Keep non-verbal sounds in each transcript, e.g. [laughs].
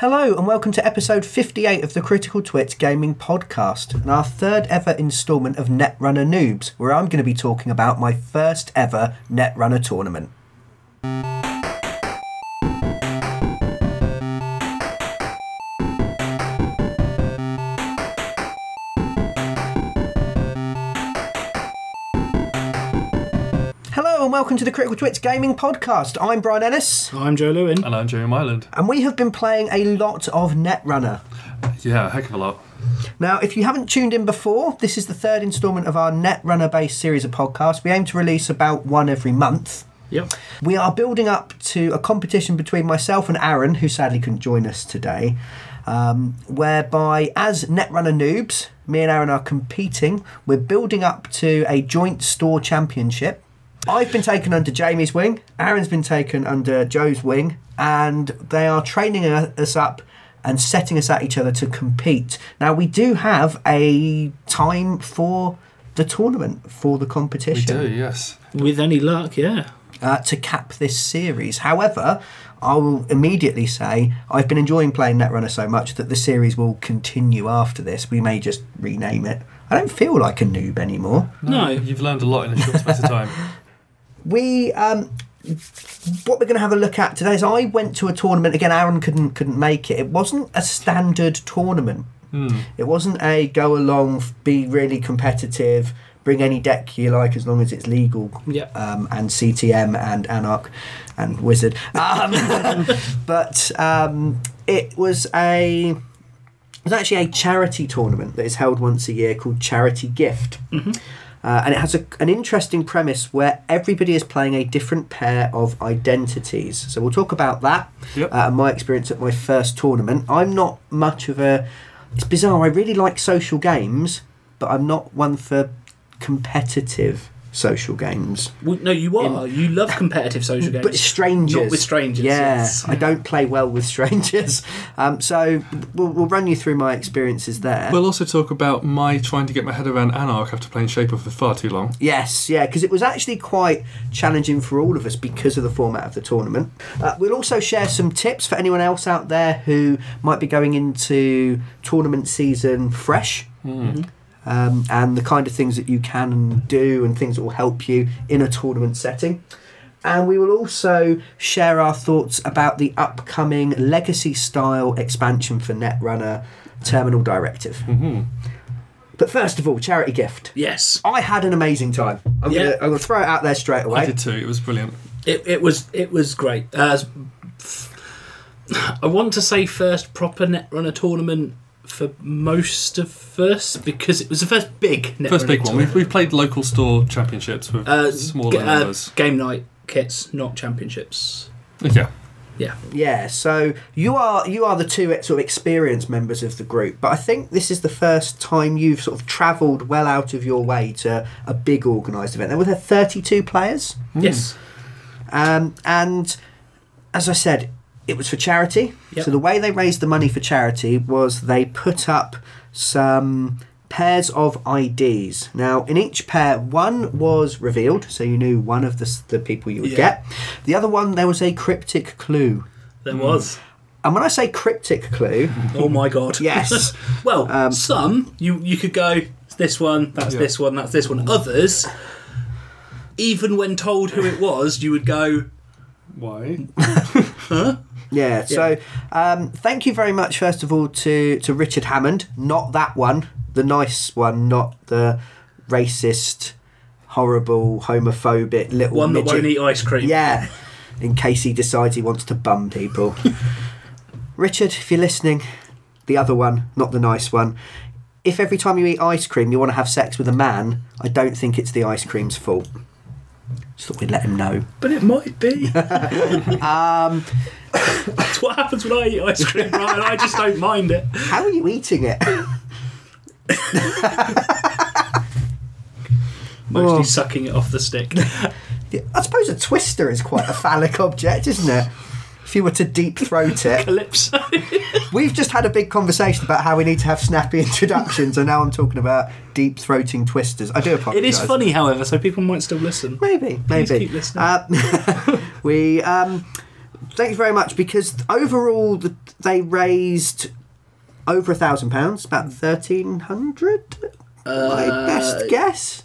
Hello, and welcome to episode 58 of the Critical Twit Gaming Podcast, and our third ever instalment of Netrunner Noobs, where I'm going to be talking about my first ever Netrunner tournament. Welcome to the Critical Twits Gaming Podcast. I'm Brian Ennis, I'm Joe Lewin. And I'm Jerry Myland. and we have been playing a lot of Netrunner. Yeah, a heck of a lot. Now, if you haven't tuned in before, this is the third instalment of our Netrunner based series of podcasts. We aim to release about one every month. Yep. We are building up to a competition between myself and Aaron, who sadly couldn't join us today, um, whereby, as Netrunner noobs, me and Aaron are competing. We're building up to a joint store championship. I've been taken under Jamie's wing, Aaron's been taken under Joe's wing, and they are training us up and setting us at each other to compete. Now, we do have a time for the tournament, for the competition. We do, yes. With any luck, yeah. uh, to cap this series. However, I will immediately say I've been enjoying playing Netrunner so much that the series will continue after this. We may just rename it. I don't feel like a noob anymore. No. You've learned a lot in a short space of time. [laughs] We um, what we're going to have a look at today is I went to a tournament again. Aaron couldn't couldn't make it. It wasn't a standard tournament. It wasn't a go along, be really competitive, bring any deck you like as long as it's legal. Yep. Um, and CTM and Anarch and Whizzard. Um, [laughs] but um, it was a it was actually a charity tournament that is held once a year called Charity Gift. Uh, and it has a, an interesting premise where everybody is playing a different pair of identities. So we'll talk about that Yep. uh, and my experience at my first tournament. I'm not much of a. It's bizarre. I really like social games, but I'm not one for competitive social games. Well, no, you are. you love competitive social games. But strangers. Not with strangers, Yeah, yes. I don't play well with strangers. [laughs] Um, so we'll, we'll run you through my experiences there. We'll also talk about my trying to get my head around Anarch after playing Shaper for far too long. Yes, yeah, because it was actually quite challenging for all of us because of the format of the tournament. Uh, we'll also share some tips for anyone else out there who might be going into tournament season fresh. Um, and the kind of things that you can do and things that will help you in a tournament setting. And we will also share our thoughts about the upcoming legacy style expansion for Netrunner Terminal Directive. But first of all, charity gift. yes, I had an amazing time. I'm Yeah. gonna I'm gonna throw it out there straight away. I did too. It was brilliant. it, it was it was great. Uh, I want to say first proper Netrunner tournament for most of us because it was the first big Netrunner First big one. We've, we've played local store championships with uh, smaller g- uh, numbers. game night kits, not championships. Yeah. Yeah, Yeah, so you are you are the two sort of experienced members of the group, but I think this is the first time you've sort of travelled well out of your way to a big organised event. There were there 32 players, yes, um, and as I said, it was for charity. Yep. So the way they raised the money for charity was they put up some pairs of IDs. Now, in each pair, one was revealed, so you knew one of the, the people you would Yeah. get. The other one, there was a cryptic clue. there was. And when I say cryptic clue, Oh my god. [laughs] yes, [laughs] Well, Um, some you you could go "It's this one, that's Yeah. this one, that's this one. Others, even when told who it was, you would go, Why? Yeah. So, um, thank you very much, first of all, to to Richard Hammond. Not that one, the nice one, not the racist, horrible, homophobic little "One that midget. won't eat ice cream." Yeah, in case he decides he wants to bum people. [laughs] Richard, if you're listening, the other one, not the nice one. If every time you eat ice cream you want to have sex with a man, I don't think it's the ice cream's fault. Just thought we'd let him know. but it might be. [laughs] Um, That's what happens when I eat ice cream, Ryan. I just don't mind it. how are you eating it? Mostly Oh. sucking it off the stick. [laughs] I suppose a twister is quite a phallic object, isn't it? If you were to deep throat it. [laughs] Calypso. [laughs] We've just had a big conversation about how we need to have snappy [laughs] introductions, and now I'm talking about deep throating twisters. I do apologise. it is funny, however, so people might still listen. Maybe, Please maybe. keep listening. Uh, we um, thank you very much because overall the, they raised over a thousand pounds, about thirteen hundred. my best guess.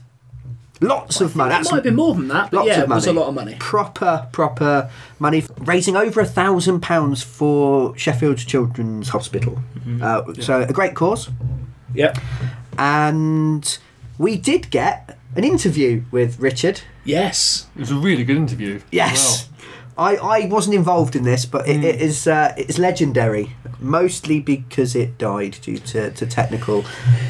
Lots of money. That might have been more than that, but lots yeah, of it was a lot of money. proper, proper money, raising over a thousand pounds for Sheffield Children's Hospital. Mm-hmm. Uh, So a great cause, Yep. and we did get an interview with Richard. Yes. It was a really good interview. as Yes. I, I wasn't involved in this, but it, it is uh, it's legendary, mostly because it died due to, to technical.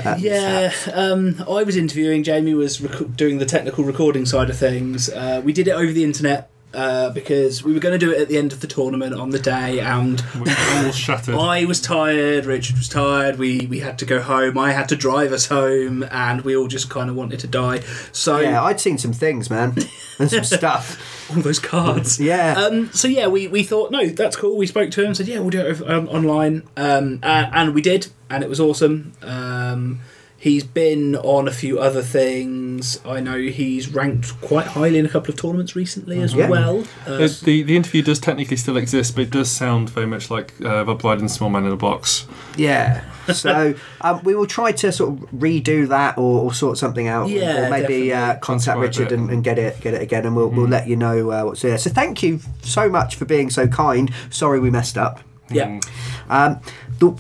Uh, Yeah, um, I was interviewing. Jamie was rec- doing the technical recording side of things. Uh, we did it over the internet uh, because we were going to do it at the end of the tournament on the day, and. We're all shattered. I was tired. Richard was tired. We we had to go home. I had to drive us home, and we all just kind of wanted to die. So yeah, I'd seen some things, man, and some [laughs] stuff. all those cards. Yeah. Um, so yeah, we, we thought no, that's cool. We spoke to him, said yeah, we'll do it um, online, um, and, and we did, and it was awesome. Um, he's been on a few other things. I know he's ranked quite highly in a couple of tournaments recently as Yeah. well. Uh, the the interview does technically still exist, but it does sound very much like uh, Rob Brydon, Small Man in a Box. Yeah. So [laughs] um, we will try to sort of redo that or, or sort something out. Yeah, or maybe uh, contact Richard and, and get it get it again, and we'll, we'll let you know uh, what's there. So thank you so much for being so kind. Sorry we messed up. yeah, Um, the,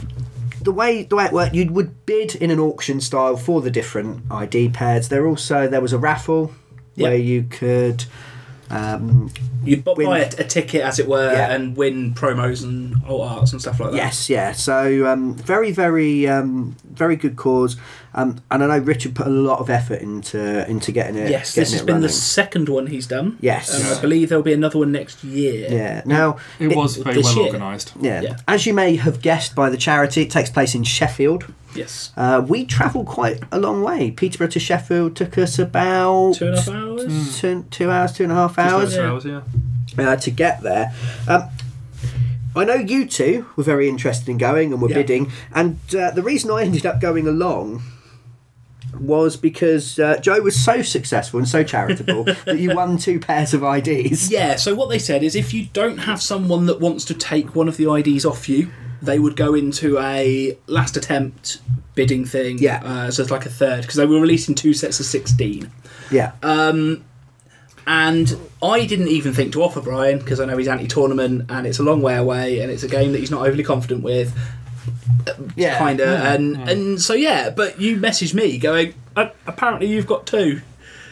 the way the way it worked, you would bid in an auction style for the different ID pairs. There also there was a raffle Yep. where you could. Um, you'd bu- Win- buy a, a ticket, as it were, Yeah. and win promos and alt arts and stuff like that. Yes, yeah. So um, very, very, um, very good cause, um, and I know Richard put a lot of effort into into getting it. Yes, getting this has it been the second one he's done. Yes. and I believe there'll be another one next year. Yeah. Now, It, It- was very well year. organised. yeah. Yeah. As you may have guessed by the charity, it takes place in Sheffield. Yes, Uh, we travelled quite a long way. Peterborough to Sheffield took us about two and a half hours. two, two hours, two and a half Just over hours two Yeah. hours, yeah. uh, to get there. Um, I know you two were very interested in going and were Yeah. bidding, and uh, the reason I ended up going along was because uh, Joe was so successful and so charitable [laughs] that you won two pairs of IDs. Yeah, so what they said is if you don't have someone that wants to take one of the IDs off you, they would go into a last attempt bidding thing. Yeah. Uh, so it's like a third, because they were releasing two sets of 16. Yeah, Um, And I didn't even think to offer Brian, because I know he's anti tournament and it's a long way away and it's a game that he's not overly confident with. Yeah, Kind of. and, and so, yeah, but you messaged me going, "Uh, apparently you've got two.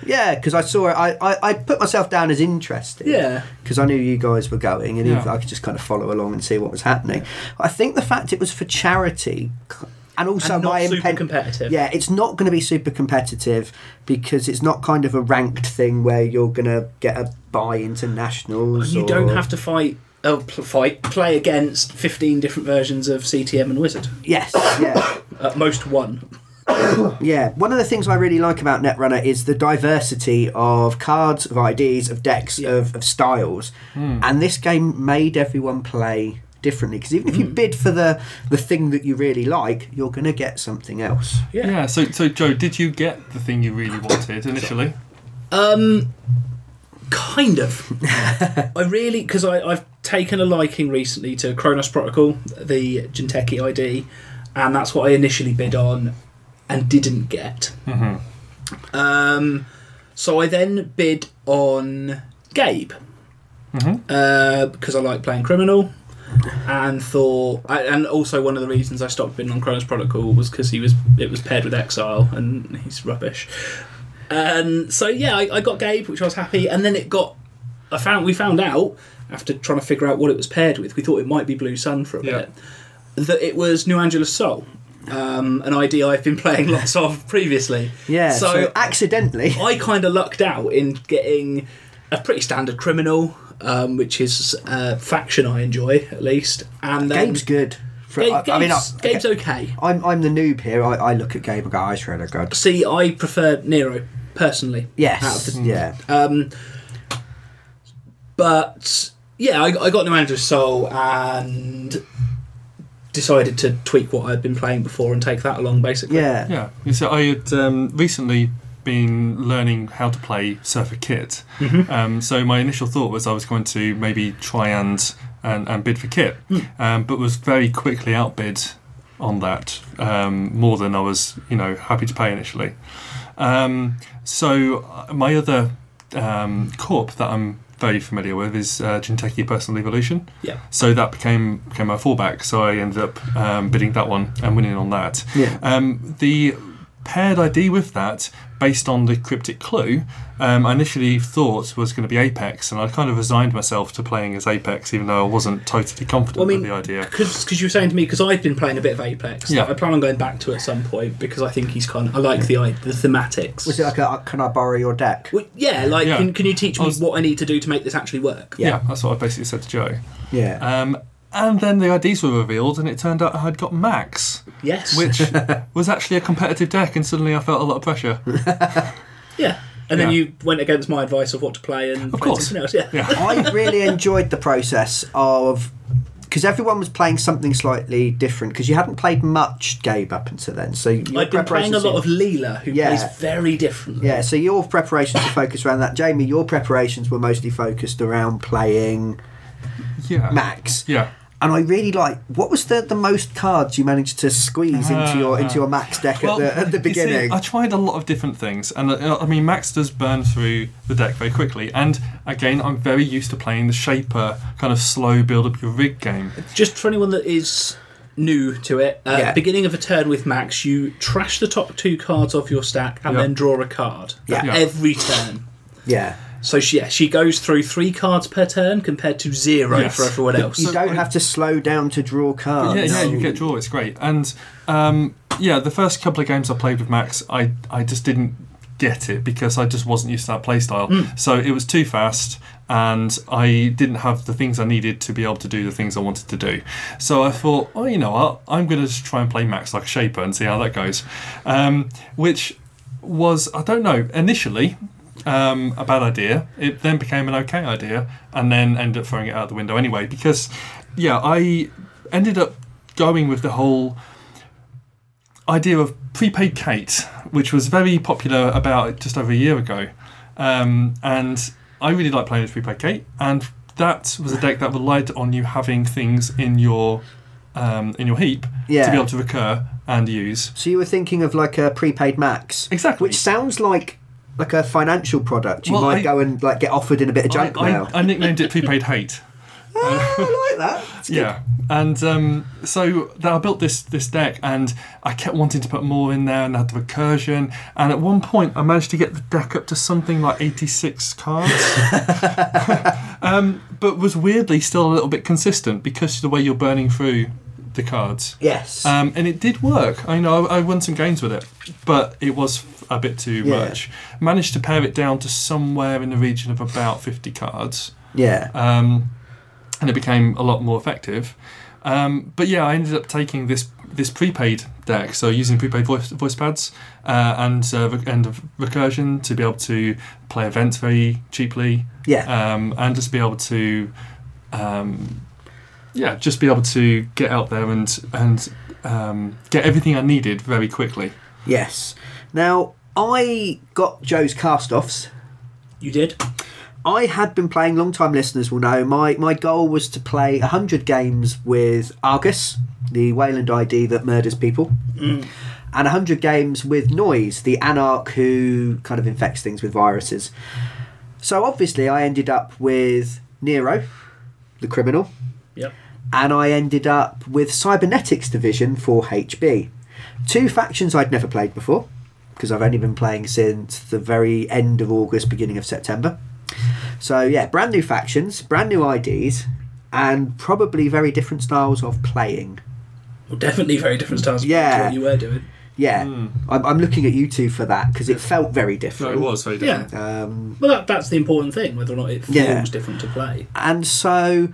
yeah. Because I saw it, I, I, I put myself down as interested. Yeah. because I knew you guys were going, and Yeah. I could just kind of follow along and see what was happening. I think the fact it was for charity, and also And not my super impen- competitive. Yeah, it's not going to be super competitive because it's not kind of a ranked thing where you're going to get a buy into nationals. You or- don't have to fight. Oh, pl- fight, play against 15 different versions of CTM and Whizzard. Yes, yeah. [coughs] At most one. [coughs] Yeah, one of the things I really like about Netrunner is the diversity of cards, of IDs, of decks, Yeah. of, of styles, and this game made everyone play differently. Because even if you bid for the the thing that you really like, you're going to get something else. Yeah. Yeah. So, so Joe, did you get the thing you really wanted initially? Um, kind of. [laughs] I really because I I've taken a liking recently to Chronos Protocol, the Jinteki ID, and that's what I initially bid on, and didn't get. Um, so I then bid on Gabe uh, because I like playing criminal. And thought, I, and also one of the reasons I stopped bidding on Chronos Protocol was because he was it was paired with Exile, and he's rubbish. And so yeah, I, I got Gabe, which I was happy, and then it got. I found we found out after trying to figure out what it was paired with. We thought it might be Blue Sun for a Yeah. bit. That it was New Angeles Sol, um, an idea I've been [laughs] playing lots of previously. Yeah, so, So, accidentally. I kind of lucked out in getting a pretty standard criminal, um, which is a faction I enjoy at least. And then Gabe's good. For, Gabe- I, I mean, Gabe's, I, Gabe's okay. I'm, I'm the noob here. I, I look at Gabe and go, "Oh, he's really good. See, I prefer Nero personally. Yes, Out of the yeah. Um, but yeah, I, I got New Angeles Sol and decided to tweak what I'd been playing before and take that along basically. Yeah. Yeah. So I had um, recently been learning how to play Surfer Kit. Mm-hmm. Um, so my initial thought was I was going to maybe try and and, and bid for kit, um, but was very quickly outbid on that um, more than I was, you know, happy to pay initially. Um, so uh, my other um, corp that I'm very familiar with is uh, Jinteki Personal Evolution. Yeah. So that became became my fallback. So I ended up um, bidding that one and winning on that. Yeah. Um, the paired ID with that, based on the cryptic clue, um, I initially thought was going to be Apex, and I kind of resigned myself to playing as Apex, even though I wasn't totally confident Well, I mean, with the idea. because you were saying to me because I've been playing a bit of Apex. Yeah. I plan on going back to it at some point because I think he's kind of I like the i- the thematics. Was it like a can I borrow your deck? Well, yeah, like Yeah. Can, can you teach me was- what I need to do to make this actually work? Yeah. Yeah. that's what I basically said to Joe. Yeah. Um, and then the IDs were revealed, and it turned out I had got Max, Yes. which [laughs] was actually a competitive deck, and suddenly I felt a lot of pressure. [laughs] yeah. And then Yeah. you went against my advice of what to play and Of course. something else. Yeah. Yeah. I really enjoyed the process of because everyone was playing something slightly different because you hadn't played much Gabe up until then. So your I've been playing a lot of Leela, who Yeah. plays very differently. Yeah, so your preparations were focused around that. Jamie, your preparations were mostly focused around playing Yeah. Max. Yeah. And I really like what was the, the most cards you managed to squeeze into your into your Max deck Well, at the, at the you see, beginning. I tried a lot of different things, and uh, I mean, Max does burn through the deck very quickly. And again, I'm very used to playing the Shaper kind of slow build up your rig game. Just for anyone that is new to it, uh, Yeah. beginning of a turn with Max, you trash the top two cards off your stack and Yeah. then draw a card. Yeah. Yeah. Every turn. yeah. So she, yeah, she goes through three cards per turn compared to zero Yes. for everyone else. You don't have to slow down to draw cards. yeah, yeah, you get draw. It's great. And um, yeah, the first couple of games I played with Max, I I just didn't get it because I just wasn't used to that playstyle. Hmm. So it was too fast, and I didn't have the things I needed to be able to do the things I wanted to do. So I thought, oh, you know what? I'm going to just try and play Max like a shaper and see how that goes. Um, which was I don't know initially. Um, a bad idea. It then became an okay idea, and then ended up throwing it out the window anyway. Because, yeah, I ended up going with the whole idea of prepaid Kate, which was very popular about just over a year ago. Um, and I really like playing with prepaid Kate, and that was a deck that relied on you having things in your um, in your heap Yeah. to be able to recur and use. So you were thinking of like a prepaid max, Exactly. which sounds like like a financial product. You Well, might I- go and like get offered in a bit of I, junk mail. I, I nicknamed it prepaid hate. [laughs] I like that. It's good. Yeah, and um, so that I built this this deck, and I kept wanting to put more in there, and I had the recursion. And at one point, I managed to get the deck up to something like eighty six cards, [laughs] [laughs] um, but was weirdly still a little bit consistent because of the way you're burning through the cards. Yes. Um, and it did work. I know I won some games with it, but it was a bit too Yeah. much. Managed to pare it down to somewhere in the region of about fifty cards yeah. um, and it became a lot more effective. Um, but yeah, I ended up taking this this prepaid deck, so using prepaid voice voice pads uh, and uh, and recursion to be able to play events very cheaply, yeah. um, and just be able to, um, yeah, just be able to get out there and and um, get everything I needed very quickly. yes. Now I got Joe's cast-offs. You did? I had been playing. Long-time listeners will know my my goal was to play hundred games with Argus, the Wayland ID that murders people, mm. and hundred games with Noise, the anarch who kind of infects things with viruses. So obviously, I ended up with Nero, the criminal, Yep. and I ended up with Cybernetics Division for HB. Two factions I'd never played before, because I've only been playing since the very end of August, beginning of September. So, yeah, brand new factions, brand new IDs, and probably very different styles of playing. Well, definitely very different styles Yeah. to what you were doing. Yeah, I'm, I'm looking at you two for that because it felt very different. No, it was very different. Yeah. Um, Well, that, that's the important thing, whether or not it feels Yeah. different to play. and so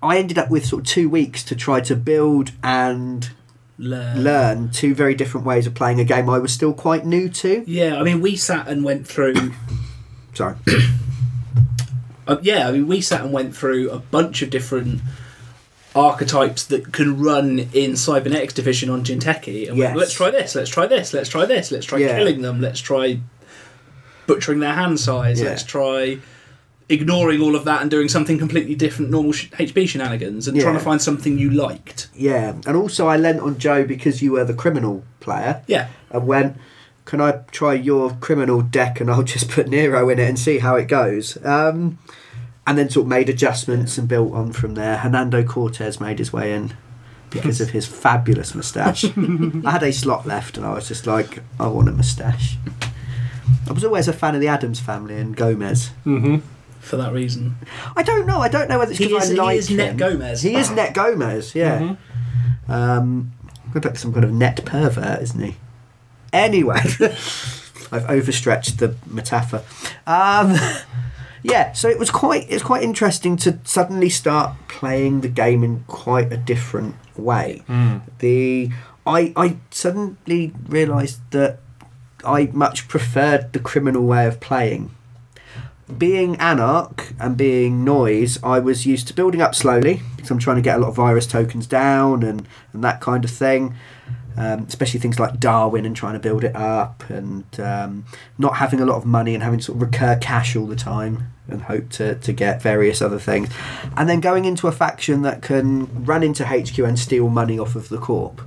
I ended up with sort of two weeks to try to build and Learn. learn two very different ways of playing a game I was still quite new to. Yeah, I mean, we sat and went through. [coughs] Sorry. [coughs] uh, yeah, I mean, we sat and went through a bunch of different archetypes that can run in Cybernetics division on Jinteki. And Yes. went, let's try this, let's try this, let's try this, let's try Yeah. killing them, let's try butchering their hand size, Yeah. let's try ignoring all of that and doing something completely different, normal sh- HB shenanigans, and trying to find something you liked. Yeah, and also I lent on Joe because you were the criminal player, Yeah. and went, "Can I try your criminal deck and I'll [laughs] just put Nero in it and see how it goes." Um, and then sort of made adjustments and built on from there. Hernando Cortez made his way in because of his fabulous moustache. [laughs] I had a slot left, and I was just like, "I want a moustache. I was always a fan of the Addams family and Gomez. Mm-hmm. For that reason, I don't know. I don't know whether it's He because I he like is Net. Gomez. He is Net Gomez. Yeah. Mm-hmm. Um, looks like some kind of net pervert, isn't he? Anyway, [laughs] I've overstretched the metaphor. Um, [laughs] yeah, so it was quite it's quite interesting to suddenly start playing the game in quite a different way. The I I suddenly realised that I much preferred the criminal way of playing. Being Anarch and being Noise, I was used to building up slowly because I'm trying to get a lot of virus tokens down and, and that kind of thing. Um, especially things like Darwin and trying to build it up and um, not having a lot of money and having to sort of recur cash all the time and hope to, to get various other things. And then going into a faction that can run into HQ and steal money off of the Corp,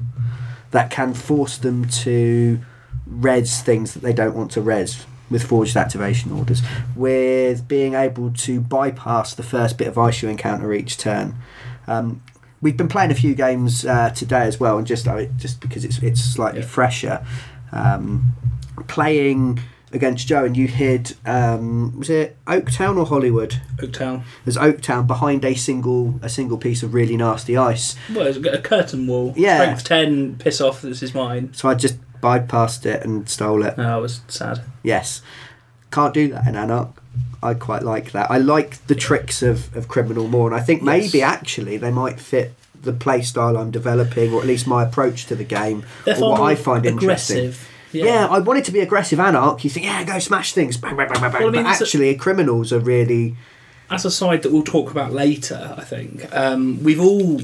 that can force them to res things that they don't want to res with forged activation orders, with being able to bypass the first bit of ice you encounter each turn. Um, we've been playing a few games uh, today as well, and just uh, just because it's it's slightly Yeah. fresher, um, playing against Joe, and you hid um, was it Oaktown or Hollywood? Oaktown. There's Oaktown behind a single a single piece of really nasty ice. Well, it's a curtain wall. Yeah. Strength 10, piss off, this is mine. So I just bypassed it and stole it. No, I was sad. Yes. Can't do that in Anarch. I quite like that. I like the tricks of, of Criminal more, and I think maybe Yes. actually they might fit the play style I'm developing, or at least my approach to the game, They're or what I find interesting. aggressive. Yeah. I want it to be aggressive Anarch. You think, yeah, go smash things, bang, bang, bang, bang, bang. Well, I mean, but it's a- actually, criminals are really. As a side that we'll talk about later, I think um, we've all,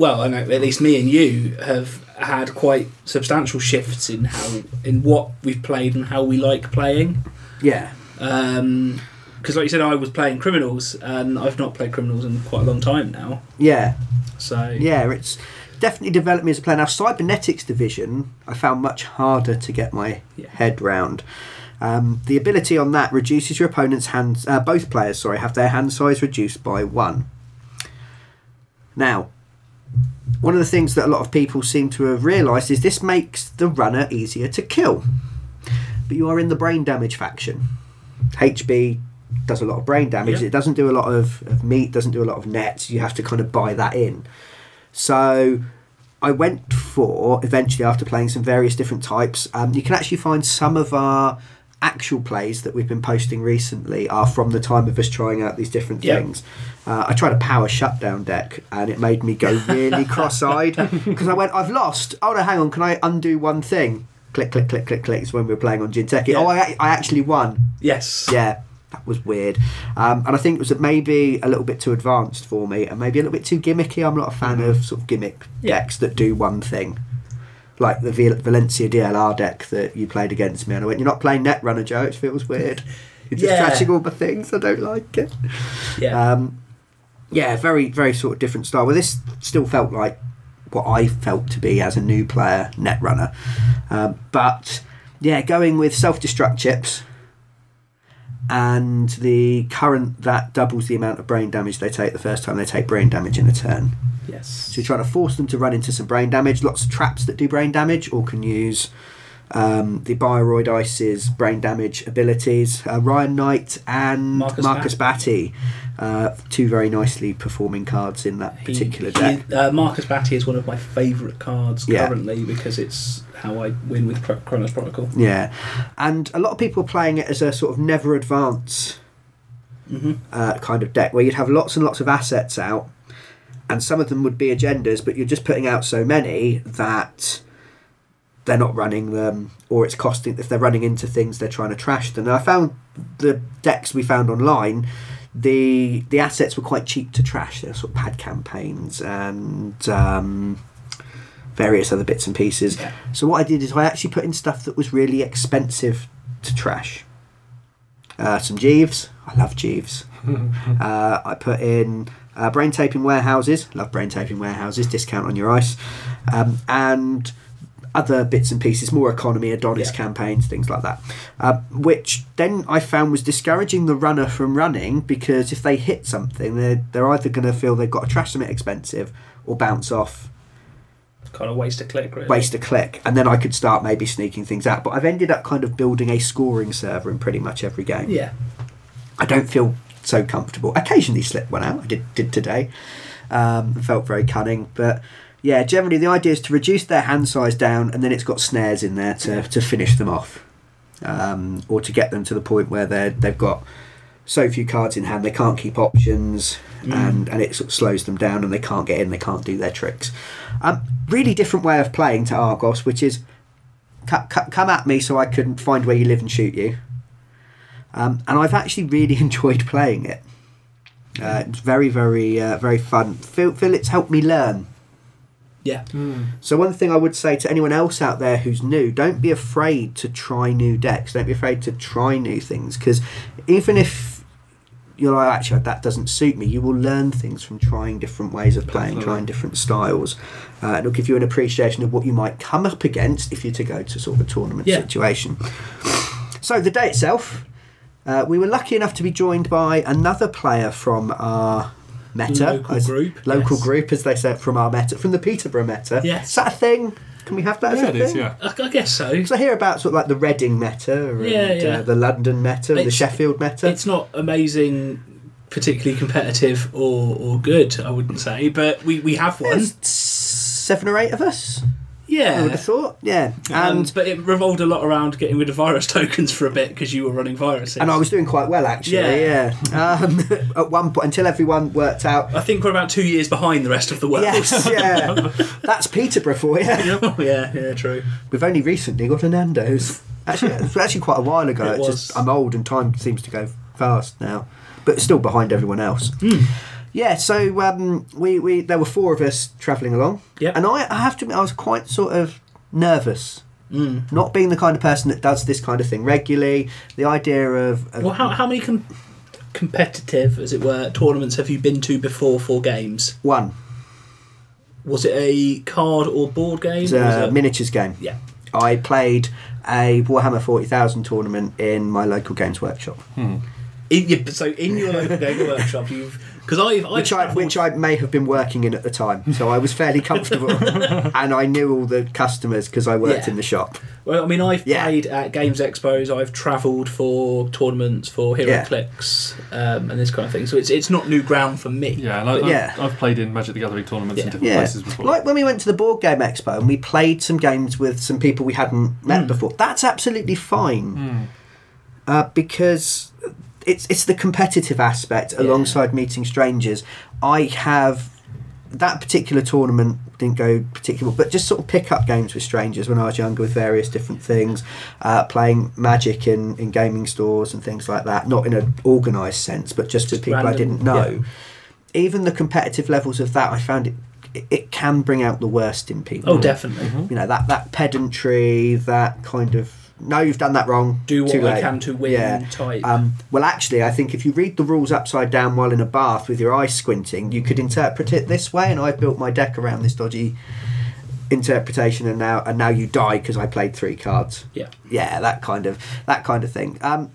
well, I know at least me and you have had quite substantial shifts in how in what we've played and how we like playing. Yeah. Because, like you said, I was playing criminals, and I've not played criminals in quite a long time now. Yeah. So Yeah, it's definitely developed me as a player. Now, Cybernetics Division, I found much harder to get my Yeah. head round. Um, the ability on that reduces your opponent's hands. Uh, both players, sorry, have their hand size reduced by one. Now, one of the things that a lot of people seem to have realised is this makes the runner easier to kill. But you are in the brain damage faction. HB does a lot of brain damage. Yeah. It doesn't do a lot of, of meat, doesn't do a lot of nets. You have to kind of buy that in. So I went for eventually after playing some various different types. Um, you can actually find some of our actual plays that we've been posting recently are from the time of us trying out these different Yeah. things. Uh, I tried a power shutdown deck and it made me go really [laughs] cross-eyed because I went, I've lost. Oh no, hang on, can I undo one thing? Click, click, click, click, click. It's when we were playing on Jinteki. Yeah. Oh, I, I actually won yes, yeah, that was weird. Um, and I think it was maybe a little bit too advanced for me, and maybe a little bit too gimmicky. I'm not a fan of sort of gimmick Yeah. decks that do one thing, like the Valencia DLR deck that you played against me. And I went, "You're not playing Netrunner, Joe. It feels weird. You're just Yeah. catching all the things. I don't like it." yeah, Um, yeah, very, very sort of different style. Well, this still felt like what I felt to be as a new player Netrunner. Um, but yeah, going with self destruct chips and the current that doubles the amount of brain damage they take the first time they take brain damage in a turn. yes. So you're trying to force them to run into some brain damage. Lots of traps that do brain damage, or can use um, the Bioroid Ice's brain damage abilities. Uh, Ryon Knight and Marcus Marcus, Batty, uh, two very nicely performing cards in that He- particular he- deck. uh, Marcus Batty is one of my favourite cards Yeah. currently because it's how I win with Pro- Chronos Protocol. Yeah, and a lot of people are playing it as a sort of never advance hmm uh, kind of deck where you'd have lots and lots of assets out, and some of them would be agendas, but you're just putting out so many that they're not running them, or it's costing. If they're running into things, they're trying to trash them. And I found the decks we found online the the assets were quite cheap to trash. There were sort of pad campaigns and um, various other bits and pieces. Yeah. So what I did is I actually put in stuff that was really expensive to trash. Uh, some Jeeves, I love Jeeves. [laughs] uh, I put in uh, brain taping warehouses, love brain taping warehouses, discount on your ice, um, and other bits and pieces, more economy, Adonis Yeah. campaigns, things like that. Uh, which then I found was discouraging the runner from running because if they hit something, they're, they're either going to feel they've got to trash something expensive or bounce off Kind of waste a click, really. waste a click, and then I could start maybe sneaking things out. But I've ended up kind of building a scoring server in pretty much every game. Yeah. I don't feel so comfortable. Occasionally slip one out. I did did today. Um, felt very cunning, but yeah, generally the idea is to reduce their hand size down, and then it's got snares in there to, to finish them off, um, or to get them to the point where they they've got so few cards in hand they can't keep options, and and it sort of slows them down, and they can't get in, they can't do their tricks. Um, really different way of playing to Argus, which is "Cu- cu- come at me so I can find where you live and shoot you. Um, and I've actually really [laughs] enjoyed playing it. Uh, it's very, very, uh, very fun. Feel, feel it's helped me learn. Yeah. So one thing I would say to anyone else out there who's new, don't be afraid to try new decks. Don't be afraid to try new things because even if you're like, actually that doesn't suit me, you will learn things from trying different ways of playing, trying different styles. Uh, it'll give you an appreciation of what you might come up against if you're to go to sort of a tournament Yeah. situation. So the day itself, uh, we were lucky enough to be joined by another player from our meta, Local as- group, local yes. group as they said from our meta, from the Peterborough meta. Yes. Is that a thing? Can we have that as Yeah, a it thing? is. Yeah. I, I guess so. Because I hear about sort of like the Reading meta and Yeah, yeah. Uh, the London meta, and the It's- Sheffield meta. It's not amazing, particularly competitive or, or good, I wouldn't say, but we, we have one. There's seven or eight of us. I would Yeah. have thought. Yeah, And, and but it revolved a lot around getting rid of virus [laughs] tokens for a bit because you were running viruses. and I was doing quite well actually. Yeah. Yeah. Um, [laughs] at one point, until everyone worked out. I think we're about two years behind the rest of the world. Yes, [laughs] yeah, that's Peterborough for you. yeah, yeah, true. We've only recently got a Nando's. Actually, it was actually quite a while ago. It It's was. just I'm old and time seems to go fast now, but still behind everyone else. Hmm. Yeah, so um, we, we there were four of us travelling along, Yep. and I, I have to admit I was quite sort of nervous, Mm. not being the kind of person that does this kind of thing regularly. The idea of, of Well, how, how many com- competitive, as it were, tournaments have you been to before for games? one Was it a card or board game? was or was a it- miniatures game. Yeah. I played a Warhammer Forty Thousand tournament in my local games workshop. In, yeah, so in your local game workshop, you've because I've, I've which I travelled- which I may have been working in at the time, so I was fairly comfortable, [laughs] and I knew all the customers because I worked Yeah. in the shop. Well, I mean, I've Yeah. played at games expos. I've travelled for tournaments for HeroClix um, and this kind of thing. So it's it's not new ground for me. Yeah, and I, But I've, yeah. I've played in Magic the Gathering tournaments Yeah. in different Yeah, places before. like when we went to the board game expo and we played some games with some people we hadn't met before. That's absolutely fine, uh, because it's it's the competitive aspect alongside meeting strangers. I have that particular tournament didn't go particular, but just sort of pick up games with strangers when I was younger with various different things, uh, playing Magic in, in gaming stores and things like that. Not in an organised sense, but just, with Just people I didn't know. yeah. Even the competitive levels of that, I found it it, it can bring out the worst in people. Oh, definitely. You know that that pedantry, that kind of no, you've done that wrong. Do what too I late." can to win type. Um, well, actually, I think if you read the rules upside down while in a bath with your eyes squinting, you could interpret it this way. And I built my deck around this dodgy interpretation, and now and now you die because I played three cards. yeah. Yeah, that kind of that kind of thing. Um,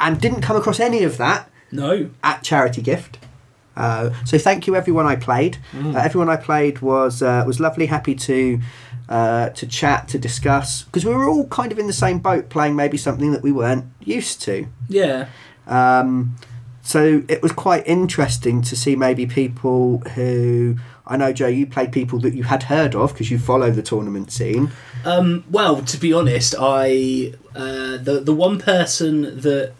and didn't come across any of that No. at charity gift. Uh, so thank you everyone I played. Uh, everyone I played was uh, was lovely, happy to uh, to chat, to discuss because we were all kind of in the same boat, playing maybe something that we weren't used to. Yeah. Um, so it was quite interesting to see maybe people who I know, Joe, you played people that you had heard of because you follow the tournament scene. Um, well, to be honest, I uh, the the one person that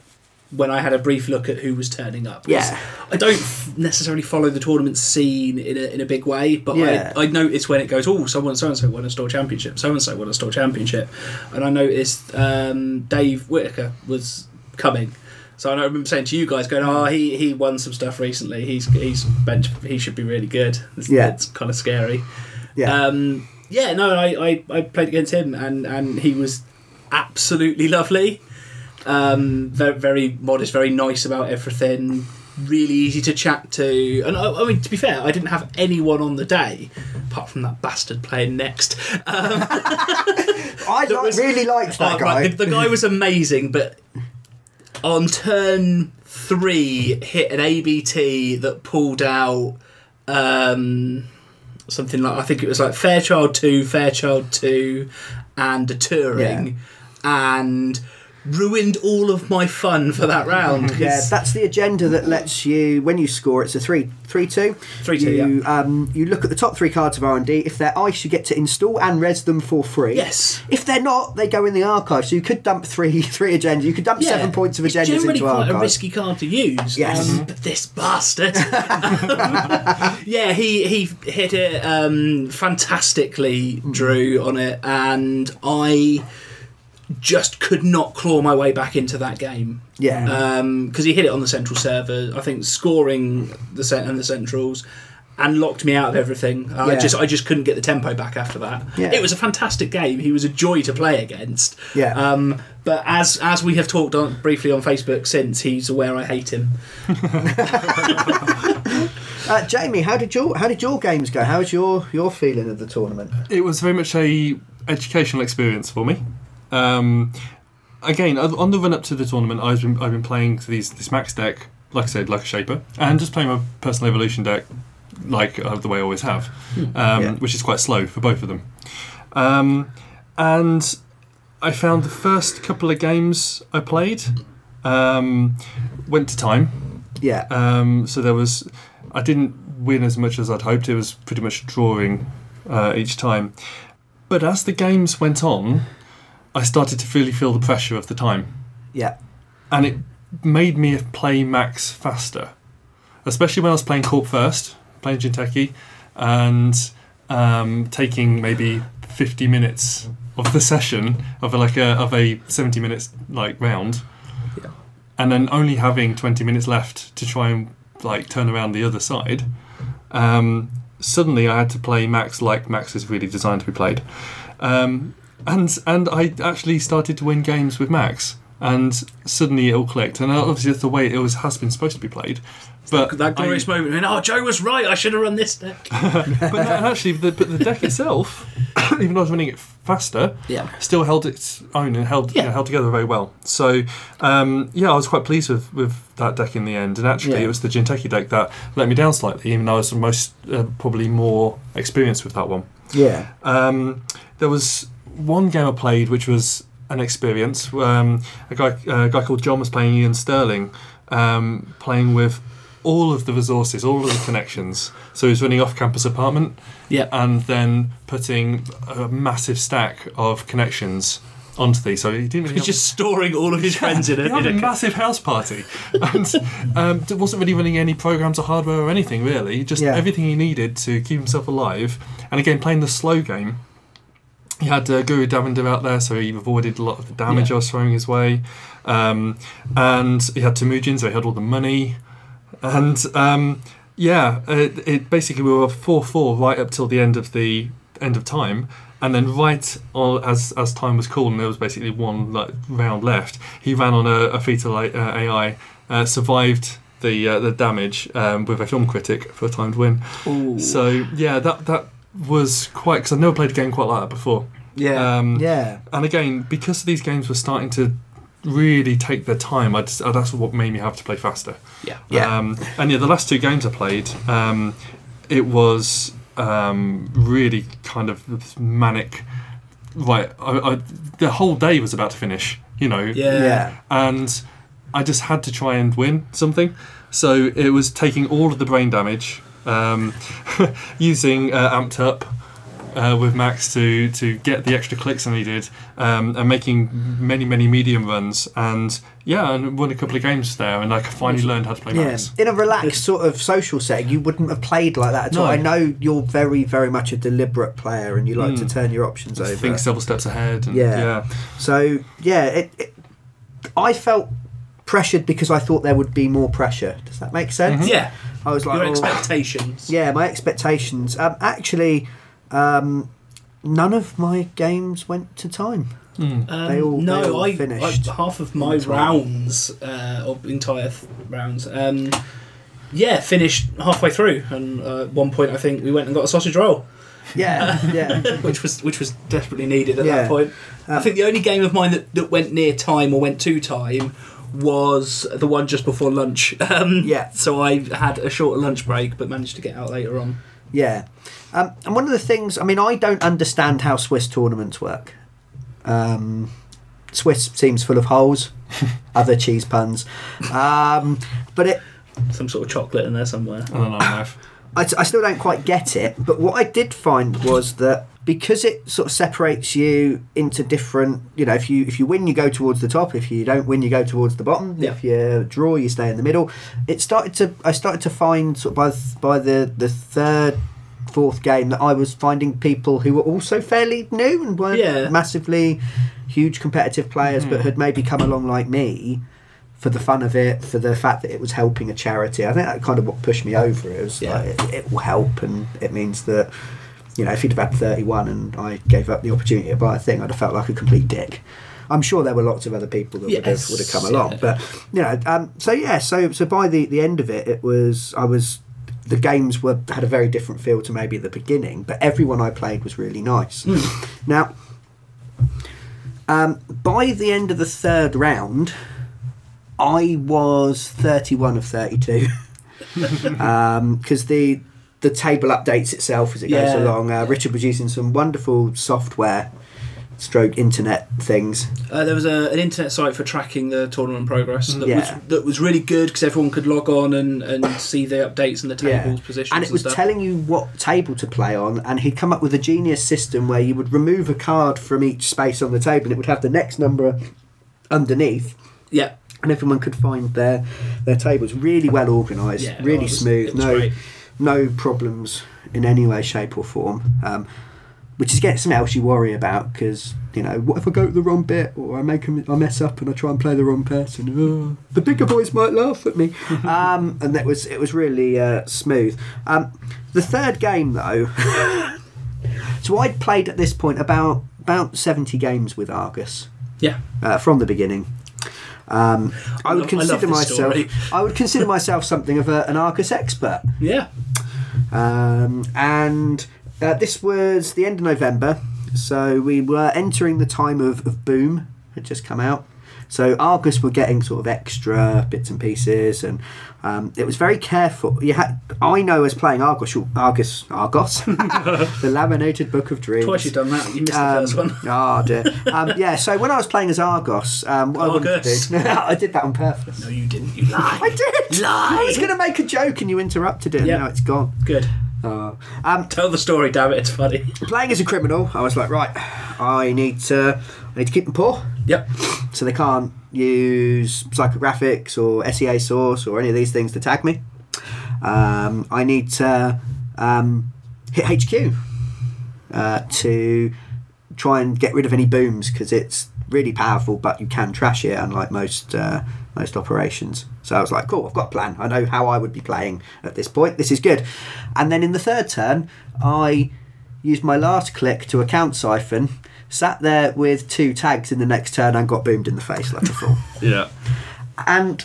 when I had a brief look at who was turning up. Yeah. I don't necessarily follow the tournament scene in a, in a big way, but Yeah. I, I notice when it goes, oh, someone so and so won a store championship, so and so won a store championship, and I noticed um, Dave Whitaker was coming. So I remember saying to you guys, going, "Oh, he, he won some stuff recently. He's he's bench. He should be really good. It's, Yeah. it's kind of scary." Yeah. Um, yeah, no, I, I, I played against him and, and he was absolutely lovely. Um, very, very modest, very nice about everything. Really easy to chat to. And I, I mean, to be fair, I didn't have anyone on the day apart from that bastard playing next. Um, [laughs] I like, was- really liked that Oh, guy. right, the, the guy was amazing, but on turn three, hit an ABT that pulled out um, something like I think it was like Fairchild Two, Fairchild Two, and a Turing, and ruined all of my fun for that round. [laughs] Yeah, that's the agenda that lets you when you score. It's a three, three two. 3-2, You um, you look at the top three cards of R and D. If they're ice, you get to install and res them for free. Yes. If they're not, they go in the archive. So you could dump three [laughs] three agendas. You could dump Yeah, seven points of agendas it's generally into quite archive. a risky card to use. Yes. um, but this bastard. [laughs] yeah, he he hit it um, fantastically, Drew on it, and I just could not claw my way back into that game Yeah. because he hit it on the central server. I think scoring the cent- and the centrals. And locked me out of everything. I Yeah. just, I just couldn't get the tempo back after that. Yeah. It was a fantastic game. He was a joy to play against. Yeah. Um, but as as we have talked on, briefly on Facebook since, he's aware I hate him. [laughs] Uh, Jamie, how did your how did your games go? How was your your feeling of the tournament? it was very much a educational experience for me. Um, again, on the run up to the tournament, I've been I've been playing these this max deck, like I said, like a shaper, and just playing my personal evolution deck, like uh, the way I always have, um, Yeah. which is quite slow for both of them. Um, and I found the first couple of games I played um, went to time. Yeah. Um, so there was, I didn't win as much as I'd hoped. It was pretty much drawing uh, each time. But as the games went on, I started to really feel the pressure of the time, yeah. and it made me play Max faster, especially when I was playing Corp first, playing Jinteki, and um, taking maybe fifty minutes of the session of a, like a of a seventy minutes like round, Yeah. and then only having twenty minutes left to try and like turn around the other side. Um, suddenly, I had to play Max like Max is really designed to be played, um, and and I actually started to win games with Max. And suddenly it all clicked, and obviously it's the way it was has been supposed to be played. But That glorious I- moment. when, Oh, Joe was right. I should have run this deck. [laughs] but no, and actually, the, but the deck itself, [coughs] even though I was running it faster, Yeah. still held its own and held you know, held together very well. So um, yeah, I was quite pleased with, with that deck in the end. And actually, Yeah. it was the Jinteki deck that let me down slightly, even though I was the most uh, probably more experienced with that one. Yeah. Um, there was one game I played which was an experience. Um, a guy, a guy called John was playing Iain Stirling, um, playing with all of the resources, all of the connections. So he was running off-campus apartment, Yeah. and then putting a massive stack of connections onto these. So he didn't really He's have- just storing all of his [laughs] friends in a, he had in a a massive house party, [laughs] and um, wasn't really running any programs or hardware or anything really. Just Yeah. everything he needed to keep himself alive. And again, playing the slow game. He had uh, Guru Davinder out there, so he avoided a lot of the damage Yeah. I was throwing his way. Um, and he had Temujin, so he had all the money. And um, yeah, it, it basically we were four four right up till the end of the end of time, and then right on, as as time was cool and there was basically one like, round left, he ran on a, a fetal uh, AI, uh, survived the uh, the damage um, with a film critic for a timed win. Ooh. So yeah, that that was quite because I've never played a game quite like that before. yeah. Um, Yeah. and again, because these games were starting to really take their time, I just, uh, that's what made me have to play faster. yeah. Yeah. Um, and yeah, the last two games I played, um, it was um, really kind of manic. Right, I, I, the whole day was about to finish, you know, Yeah. Yeah. and I just had to try and win something. So it was taking all of the brain damage, um, [laughs] using uh, amped up uh, with Max to to get the extra clicks I needed, um, and making many many medium runs, and yeah, and won a couple of games there, and like I finally learned how to play Yeah. Max. In a relaxed sort of social setting, you wouldn't have played like that at all. I know you're very, very much a deliberate player, and you like to Mm. turn your options over. Think several steps ahead. And, Yeah. yeah. So yeah, it, it, I felt pressured because I thought there would be more pressure. Does that make sense? Yeah. I was like, Your oh. expectations. yeah, my expectations. Um, actually, um, none of my games went to time. Um, They all- no, they all I, finished I half of my rounds, uh, or entire th- rounds, um, yeah, finished halfway through. And uh, at one point, I think we went and got a sausage roll, Yeah, [laughs] yeah. which was which was desperately needed at Yeah. that point. I Um, think the only game of mine that, that went near time or went to time was the one just before lunch. [laughs] Um, Yeah. So I had a shorter lunch break, but managed to get out later on. Yeah. Um, and one of the things, I mean, I don't understand how Swiss tournaments work. Um, Swiss seems full of holes, [laughs] other cheese puns. Um, but it, Some sort of chocolate in there somewhere. I don't know, I, I still don't quite get it. But what I did find was that because it sort of separates you into different, you know, if you if you win, you go towards the top. If you don't win, you go towards the bottom. Mm. Yeah. If you draw, you stay in the middle. It started to I started to find sort of by th- by the the third. Fourth game that I was finding people who were also fairly new and weren't Yeah. massively huge competitive players, but mm-hmm. had maybe come along like me for the fun of it, for the fact that it was helping a charity. I think that kind of what pushed me over. It was Yeah. like it, it will help, and it means that you know if you'd have had thirty one and I gave up the opportunity to buy a thing, I'd have felt like a complete dick. I'm sure there were lots of other people that would have would have come yeah. along, but you know, um, so yeah, so so by the the end of it, it was I was the games were had a very different feel to maybe at the beginning, but everyone I played was really nice. Now, um, by the end of the third round, I was 31 of 32 [laughs] because the the table updates itself as it goes along. Uh, Richard was using some wonderful software, stroke internet things. Uh, there was a, an internet site for tracking the tournament progress that, Yeah. was, that was really good because everyone could log on and, and see the updates and the tables, positions, and it was stuff. telling you what table to play on. And he'd come up with a genius system where you would remove a card from each space on the table, and it would have the next number underneath. yeah, and everyone could find their their tables really well organised, Yeah, really was- smooth, no great. No problems in any way, shape or form. Um, which is getting something else you worry about because you know what if I go to the wrong bit or I make a, I mess up and I try and play the wrong person. Oh, the bigger boys might laugh at me, [laughs] um, and that was it was really uh, smooth. Um, the third game though, [laughs] so I'd played at this point about about seventy games with Argus yeah. uh, from the beginning. Um, I, I would love- I consider this myself. I would consider myself something of a, an Argus expert, Yeah. Um, and uh, this was the end of November, so we were entering the time of, of Boom had just come out. So Argus were getting sort of extra bits and pieces, and um, it was very careful. You had, I know, as playing Argus, Argus, Argos, [laughs] the laminated book of dreams. Twice you've done that. You missed the Um, first one. [laughs] Oh dear. Um, yeah. So when I was playing as Argos, um, what I do, [laughs] I did that on purpose. No, you didn't. You lied. I did. Lie. I was going to make a joke and you interrupted it. Yeah. Now it's gone. Good. Oh. Um, Tell the story, damn it. It's funny. playing as a criminal, I was like, right, I need to, I need to keep them poor, Yep. so they can't use psychographics or SEA source or any of these things to tag me. Um, I need to um, hit HQ uh, to try and get rid of any booms because it's really powerful, but you can trash it, unlike most uh, most operations. So I was like, cool, I've got a plan. I know how I would be playing at this point. This is good. And then in the third turn, I used my last click to account siphon, sat there with two tags in the next turn, and got boomed in the face like a fool. [laughs] Yeah. and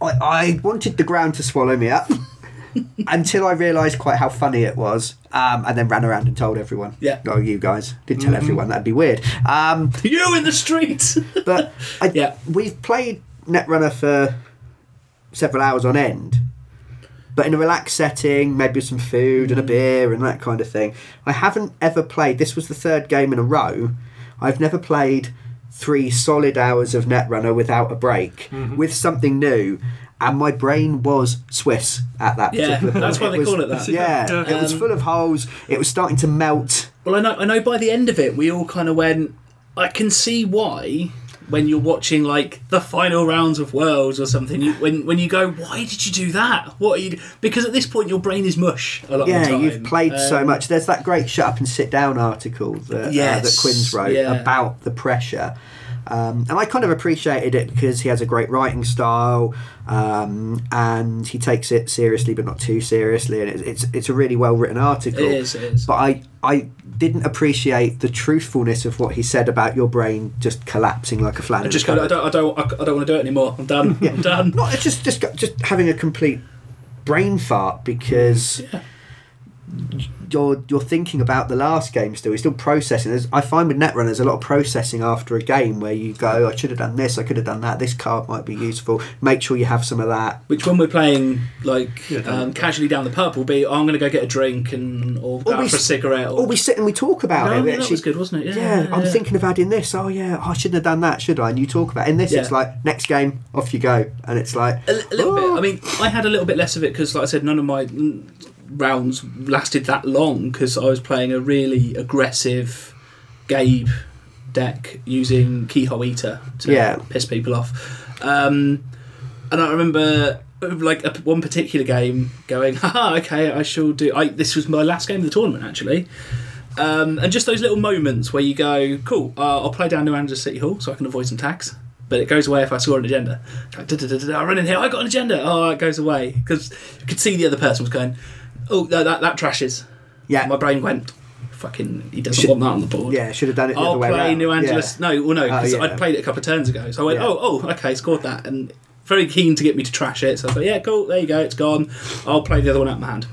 I, I wanted the ground to swallow me up [laughs] until I realised quite how funny it was, um, and then ran around and told everyone. Yeah. Oh, you guys did tell everyone that'd be weird. Um, [laughs] You in the street. but I, Yeah. we've played Netrunner for several hours on end. But in a relaxed setting, maybe with some food and a beer and that kind of thing. I haven't ever played. This was the third game in a row. I've never played three solid hours of Netrunner without a break with something new. And my brain was Swiss at that Yeah, particular point. that's why they was- call it that. Yeah, it was Um, full of holes. It was starting to melt. Well, I know. I know. By the end of it, we all kind of went. I can see why. When you're watching like the final rounds of Worlds or something, you, when when you go, why did you do that? What are you? Because at this point, your brain is mush. A lot Yeah, of the time. you've played so Um, much. There's that great shut up and sit down article that, uh, that Quinns wrote yeah. about the pressure. Um, and I kind of appreciated it because he has a great writing style, um, and he takes it seriously but not too seriously, and it's it's, it's a really well written article. It is, it is. But I I didn't appreciate the truthfulness of what he said about your brain just collapsing like a flat. I in a just go, I don't, I don't, I don't want to do it anymore. I'm done. I'm done. No, it's just just just having a complete brain fart because Yeah. You're you're thinking about the last game still. You're still processing. There's, I find with Netrunner there's a lot of processing after a game where you go, I should have done this, I could have done that. This card might be useful. Make sure you have some of that. Which when we're playing like Yeah, um, casually down the pub will be, oh, I'm going to go get a drink and or go Or we out for a s- cigarette. Or, Or we sit and we talk about no, it. We that was good, wasn't it? Yeah, Yeah, I'm yeah. thinking of adding this. Oh yeah, oh, I shouldn't have done that, should I? And you talk about it. in this. It's like next game, off you go, and it's like A, a little "Oh." bit. I mean, I had a little bit less of it because, like I said, none of my rounds lasted that long because I was playing a really aggressive Gabe deck using Keyhole Eater to Yeah. piss people off. Um, and I remember like a, one particular game going, haha, okay, I shall do. I, this was my last game of the tournament actually. Um, and just those little moments where you go, cool, uh, I'll play down New Angeles City Hall so I can avoid some tax. But it goes away if I score an agenda. Go, "Da, da, da, da, da, I run in here, I got an agenda. Oh, it goes away. Because you could see the other person was going, oh, no, that, that trashes. yeah, My brain went, fucking, he doesn't Should- want that on the board. yeah, should have done it the I'll other way play around. New Yeah. Angeles. No, well, no, uh, because Oh, yeah. I'd played it a couple of turns ago. So I went, Yeah. oh, oh, okay, scored that. And very keen to get me to trash it. So I thought, yeah, cool, there you go, it's gone. I'll play the other one out of my hand.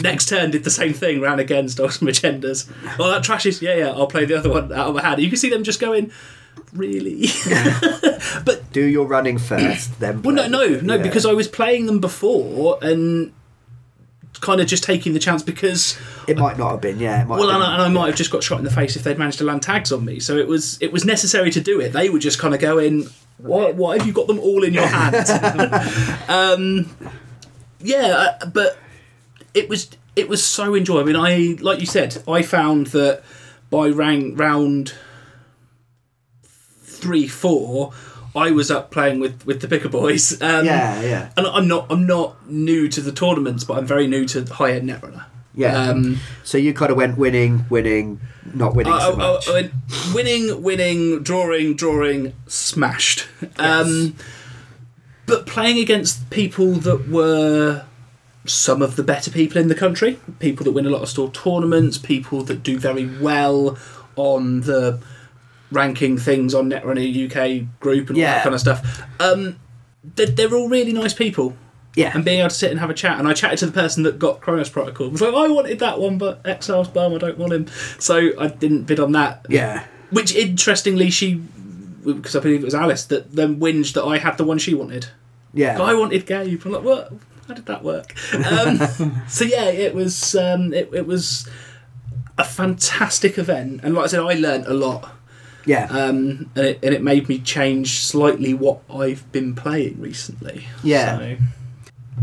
Next turn, did the same thing, ran again, stole some agendas. Oh, that trashes. Yeah, yeah, I'll play the other one out of my hand. You can see them just going, really? [laughs] But do your running first, then. well, no, no, no, Yeah. because I was playing them before and kind of just taking the chance because it might not have been. Yeah, it might Well, and. I, and I might have just got shot in the face if they'd managed to land tags on me. So it was it was necessary to do it. They were just kind of going, "Why? Why have you got them all in your [laughs] hand?" um, yeah, uh, but it was it was so enjoyable. I mean, I like you said, I found that by rank round three four, I was up playing with with the bigger boys. [laughs] Um, yeah, yeah, and I'm not I'm not new to the tournaments, but I'm very new to high end netrunner. yeah. Um, so you kind of went winning, winning, not winning so I- much. I winning, winning, drawing, drawing, smashed. Um, but playing against people that were some of the better people in the country, people that win a lot of store tournaments, people that do very well on the ranking things on Netrunner UK group and all that kind of stuff. Um, they're, they're all really nice people. yeah, And being able to sit and have a chat, and I chatted to the person that got Chronos Protocol. I was like, I wanted that one, but Exile's bum, I don't want him. So I didn't bid on that. yeah, Which interestingly, she, because I believe it was Alice that then whinged that I had the one she wanted. yeah. I wanted Gabe. I'm like, what? How did that work? Um, [laughs] so yeah, it was um, it, it was a fantastic event, and like I said, I learnt a lot, yeah, um, and, it, and it made me change slightly what I've been playing recently. Yeah. So,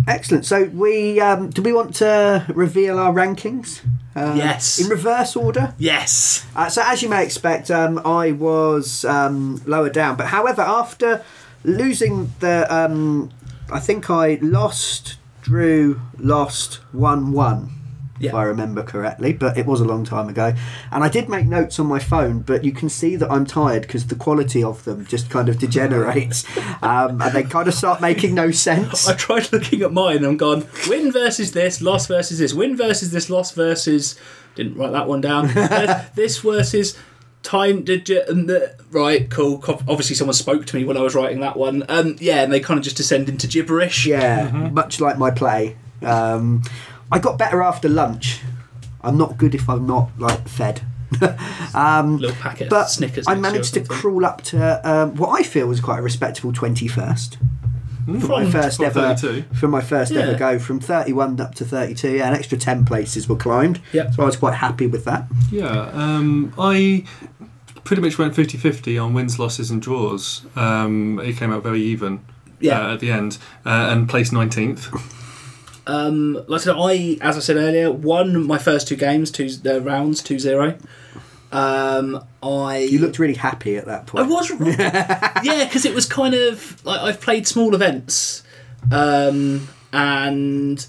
Excellent. So we um, do we want to reveal our rankings? Uh, Yes. In reverse order. yes. Uh, so as you may expect, um, I was um, lower down, but however, after losing the, um, I think I lost, drew, lost, one, one. If I remember correctly, but it was a long time ago, and I did make notes on my phone. But you can see that I'm tired because the quality of them just kind of degenerates, [laughs] um, and they kind of start making no sense. I tried looking at mine and I'm gone, win versus this, loss versus this, win versus this, loss versus. Didn't write that one down. [laughs] This versus time digit and the right cool obviously someone spoke to me when i was writing that one um yeah and they kind of just descend into gibberish Yeah, much like my play. Um, I got better after lunch. I'm not good if I'm not like fed. [laughs] um, little packet but of snickers I managed to you or something. crawl up to um, what I feel was quite a respectable 21st for my From- first from ever 32. for my first ever go from 31 up to 32. Yeah, an extra 10 places were climbed. Yep. So I was quite happy with that. Yeah, um, I pretty much went 50 50 on wins, losses, and draws. Um, it came out very even Yeah. uh, at the end uh, and placed 19th. [laughs] um like i said i as i said earlier won my first two games two uh, rounds 2-0 um i You looked really happy at that point. I was [laughs] yeah, because it was kind of like I've played small events, um, and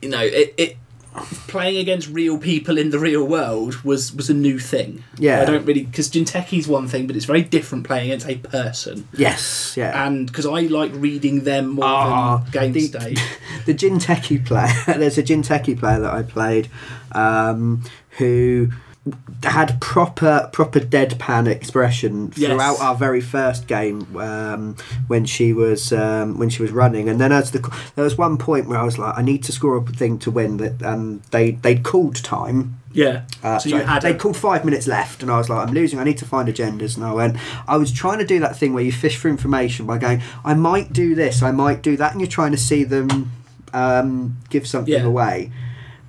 you know it, it playing against real people in the real world was was a new thing. Yeah. I don't really because Jinteki's one thing, but it's very different playing against a person. Yes, yeah. And because I like reading them more Ah, than game the- state. [laughs] the Jinteki player, [laughs] there's a Jinteki player that I played um, who had proper proper deadpan expression Yes. throughout our very first game um, when she was um, when she was running and then as the there was one point where I was like I need to score a thing to win that um, they they'd called time Yeah. uh, so you had they called five minutes left, and I was like, I'm losing. I need to find agendas. And I went, I was trying to do that thing where you fish for information by going, I might do this, I might do that, and you're trying to see them um, give something Yeah. away.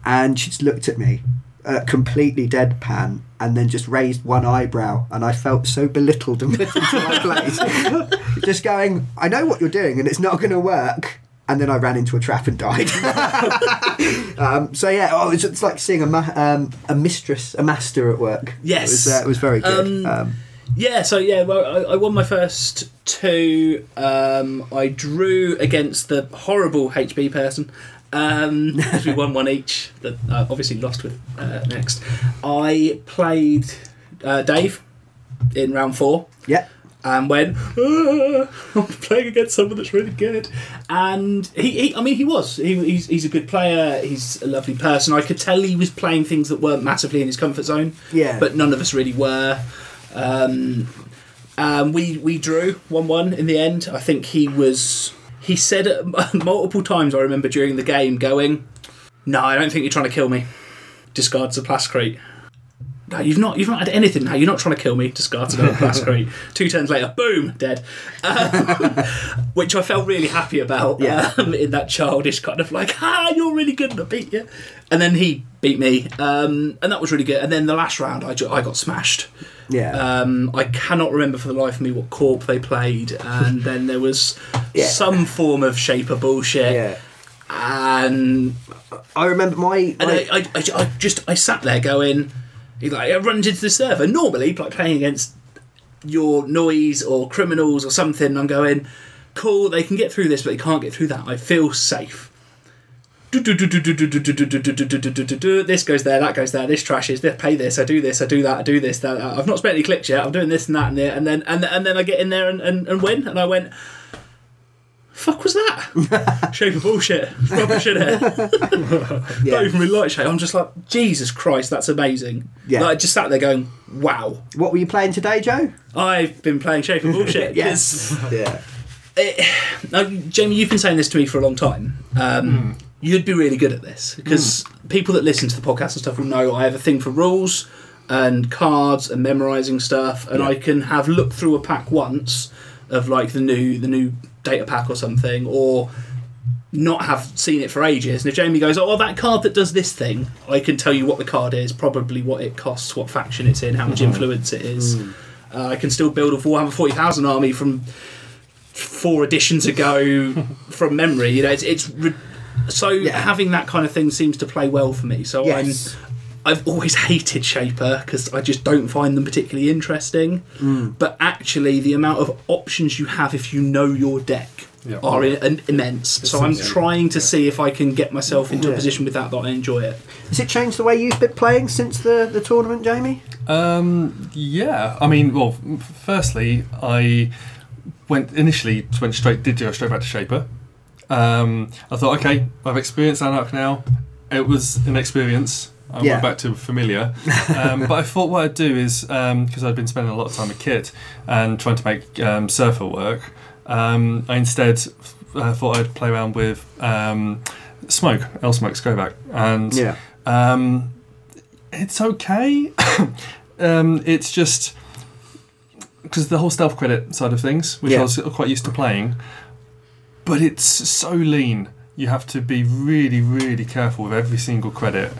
And she just looked at me, uh, completely deadpan, and then just raised one eyebrow, and I felt so belittled and [laughs] put into my place. [laughs] just going, I know what you're doing, and it's not going to work. And then I ran into a trap and died. [laughs] Um, so yeah, oh, it's, it's like seeing a ma- um, a mistress, a master at work. Yes. it was, uh, it was very good. Um, Um, Yeah, so yeah, well, I, I won my first two. Um, I drew against the horrible HB person. Um, we won one each. That obviously lost with uh, next. I played uh, Dave in round four yeah, and went, "Ah, I'm playing against someone that's really good. And he, he I mean, he was. He, he's, he's a good player. He's a lovely person. I could tell he was playing things that weren't massively in his comfort zone. Yeah. But none of us really were. Um, um, we we drew one one in the end. I think he was. He said [laughs] multiple times. I remember during the game going, "No, I don't think you're trying to kill me." Discards the plascrete. No, you've not. You've not had anything. No, you're not trying to kill me. Discards another plascrete. [laughs] Two turns later, boom, dead. Um, [laughs] which I felt really happy about. Yeah. Um, in that childish kind of like, ah, you're really good, and I beat you. And then he beat me, um, and that was really good. And then the last round, I, ju- I got smashed. Yeah, Um, I cannot remember for the life of me what corp they played, and [laughs] then there was Yeah. some form of shaper bullshit, yeah. and I remember my, and I, I, I, I just I sat there going, like it runs into the server. Normally, like playing against your noise or criminals or something, I'm going, cool. They can get through this, but they can't get through that. I feel safe. This goes there, that goes there. This trashes. They pay this. I do this. I do that. I do this. That. I've not spent any clicks yet. I'm doing this and that and there, and then and and then I get in there and, and, and win. And I went, fuck was that? Shape of bullshit. Rubbish in it don't even really Shay. I'm just like, Jesus Christ, that's amazing. Yeah. Like, I just sat there going, wow. What were you playing today, Joe? I've been playing Shape of Bullshit. Yes, yeah, it- now, Jamie, you've been saying this to me for a long time. Um, You'd be really good at this because hmm. people that listen to the podcast and stuff will know I have a thing for rules and cards and memorizing stuff, and I can have looked through a pack once of like the new the new data pack or something, or not have seen it for ages. And if Jamie goes, "Oh, well, that card that does this thing," I can tell you what the card is, probably what it costs, what faction it's in, how much hmm. influence it is. Hmm. Uh, I can still build a Warhammer Forty Thousand army from four editions ago [laughs] from memory. You know, it's, it's so Yeah. having that kind of thing seems to play well for me. So yes, I'm. I've always [laughs] hated Shaper because I just don't find them particularly interesting. But actually, the amount of options you have if you know your deck Yeah. are i- an immense. So I'm insane. trying to see if I can get myself into a position with that that I enjoy it. Has it changed the way you've been playing since the the tournament, Jamie? Um, yeah, I mean, well, firstly, I went initially went straight did go straight back to Shaper. Um, I thought, okay, I've experienced Anarch now. It was an experience. I Yeah. went back to familiar, um, but I thought what I'd do is because I'd been spending a lot of time with Kit and trying to make um, Surfer work. Um, I instead uh, thought I'd play around with um, Smoke, Ele Smoke Scovak, and Yeah, um, it's okay. [coughs] um, it's just because the whole stealth credit side of things, which Yeah. I was quite used to playing, but it's so lean. You have to be really, really careful with every single credit.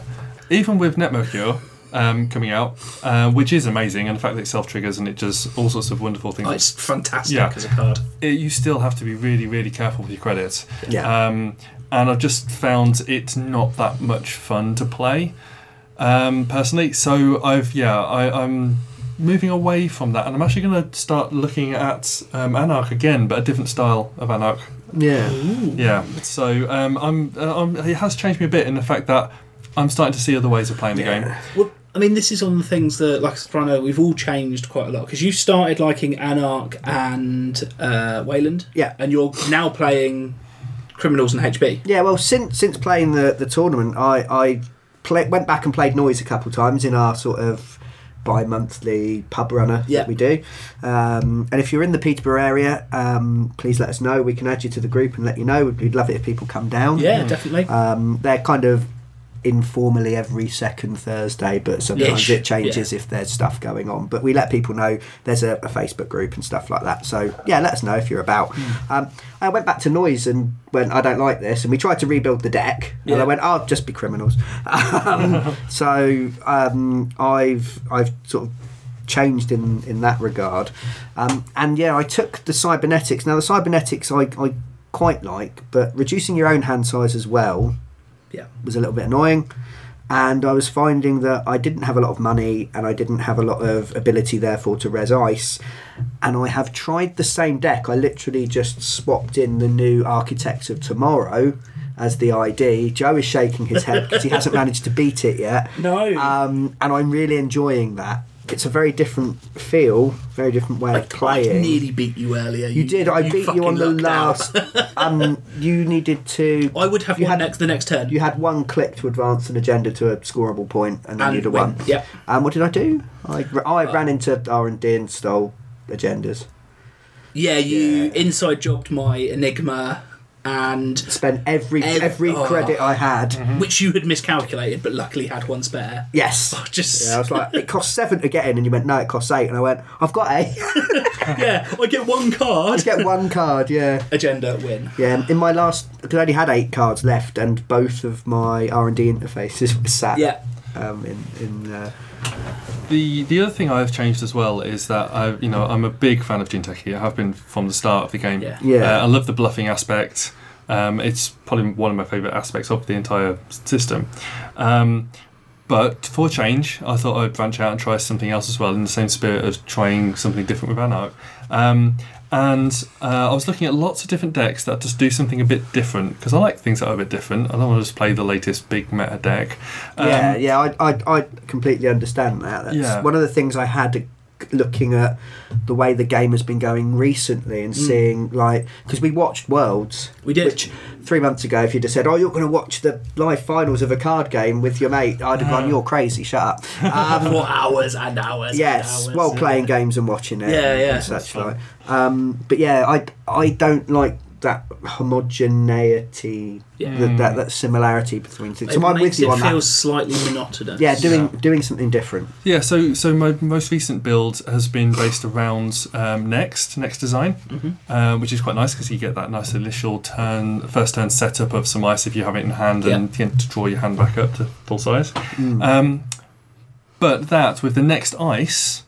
Even with Net Mercur um, coming out, uh, which is amazing, and the fact that it self triggers and it does all sorts of wonderful things, Oh, it's fantastic Yeah. as a card. it, you still have to be really, really careful with your credits. yeah, Um, and I've just found it not that much fun to play um, personally. So I've yeah I, I'm moving away from that, and I'm actually going to start looking at um, Anarch again, but a different style of Anarch. Yeah, Yeah. So um, I'm, uh, I'm it has changed me a bit in the fact that I'm starting to see other ways of playing the game. Well, I mean, this is on the things that, like Soprano, we've all changed quite a lot because you started liking Anarch and uh, Wayland, Yeah. and you're now playing Criminals and HB. Yeah, well, since since playing the, the tournament, I I play, went back and played Noise a couple times in our sort of bi-monthly pub runner Yeah. that we do. Um, and if you're in the Peterborough area, um, please let us know. We can add you to the group and let you know. We'd love it if people come down. Yeah, definitely. Um, they're kind of informally every second Thursday, but sometimes Ish, it changes if there's stuff going on. But we let people know there's a, a Facebook group and stuff like that. So yeah, let us know if you're about. Hmm. Um, I went back to Noise and went, I don't like this, and we tried to rebuild the deck, and I went, I'll just be criminals. [laughs] Um, [laughs] so um, I've I've sort of changed in in that regard, um, and yeah, I took the cybernetics. Now the cybernetics I, I quite like, but reducing your own hand size as well yeah. was a little bit annoying. And I was finding that I didn't have a lot of money and I didn't have a lot of ability, therefore, to res ice. And I have tried the same deck. I literally just swapped in the new Architects of Tomorrow as the ID. Joe is shaking his head because he hasn't [laughs] managed to beat it yet. No. Um, and I'm really enjoying that. It's a very different feel, very different way of playing. I nearly beat you earlier. you did. I beat you on the last. [laughs] um, you needed to. I would have You had- next the next turn. You had one click to advance an agenda to a scoreable point, and then And you'd have win. won. Yep. And what did I do? I, I ran into R and D and stole agendas. Yeah, you Yeah. inside jobbed my Enigma and Spent every Ev- every oh. credit I had. which you had miscalculated, but luckily had one spare. Yes. Oh, just Yeah, I was like, it costs seven to get in, and you went, no, it costs eight, and I went, I've got eight. [laughs] yeah, I get one card. I get one card, yeah. Agenda win. Yeah, in my last, because I only had eight cards left, and both of my R and D interfaces were sat. Yeah, Um, in in uh, The the other thing I've changed as well is that I you know I'm a big fan of Jinteki. I have been from the start of the game. Yeah. Yeah. Uh, I love the bluffing aspect. Um, it's probably one of my favourite aspects of the entire system. Um, but for change, I thought I'd branch out and try something else as well, in the same spirit of trying something different with Anarch. Um, and uh, I was looking at lots of different decks that just do something a bit different because I like things that are a bit different. I don't want to just play the latest big meta deck. Um, yeah, yeah, I, I, I completely understand that. That's Yeah. one of the things I had looking at the way the game has been going recently and seeing like because we watched Worlds, We did. Which three months ago, if you'd have said, "Oh, you're going to watch the live finals of a card game with your mate," I'd have gone, "You're crazy, shut up." Um, [laughs] for hours and hours. yes, and hours. while playing games and watching it, Yeah, yeah, and such like. Um, but yeah, I I don't like that homogeneity, Yeah. that, that that similarity between things. It So I'm makes with you it on that. feel slightly monotonous. Yeah, doing doing something different. Yeah, so so my most recent build has been based around um, next next design, Mm-hmm. um, which is quite nice because you get that nice initial turn, first turn setup of some ice if you have it in hand, and you get to draw your hand back up to full size. Mm. Um, but that with the next ice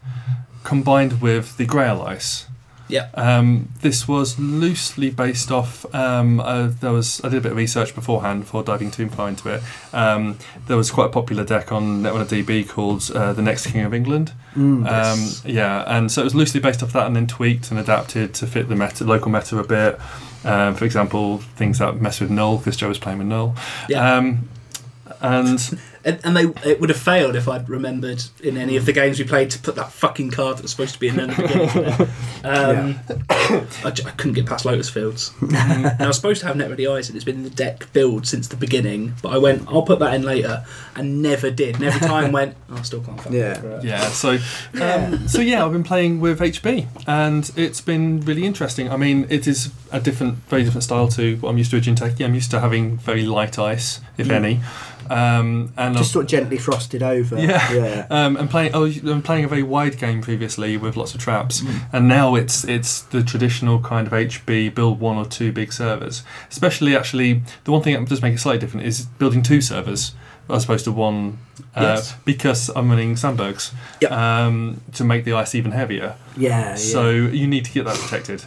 combined with the Grail ice. Yeah. Um, this was loosely based off. Um, uh, there was I did a bit of research beforehand before diving too far into it. Um, there was quite a popular deck on Netrunner DB called uh, the Next King of England. Mm. Um, yeah, and so it was loosely based off that, and then tweaked and adapted to fit the meta, local meta a bit. Um, for example, things that mess with null because Joe was playing with null. Yeah. Um, and [laughs] And, and they it would have failed if I'd remembered in any of the games we played to put that fucking card that was supposed to be in there at the beginning. [laughs] Um, I, j- I couldn't get past Lotus Fields. [laughs] now, I was supposed to have Net Ready Eyes, and it's been in the deck build since the beginning. But I went, I'll put that in later, and never did. And every [laughs] time went, oh, I still can't fucking Yeah. it out. Yeah, so um, so yeah, I've been playing with HB, and it's been really interesting. I mean, it is a different, very different style to what I'm used to at Jinteki. I'm used to having very light ice, if Mm. any, um, and Just sort of gently frosted over. Yeah. yeah. um, and playing. I was I'm playing a very wide game previously with lots of traps, Mm. and now it's it's the traditional kind of HB build one or two big servers. Especially, actually, the one thing that does make it slightly different is building two servers as opposed to one, uh, Yes. because I'm running Sandburgs Yep. um, to make the ice even heavier. Yeah, yeah. So you need to get that protected.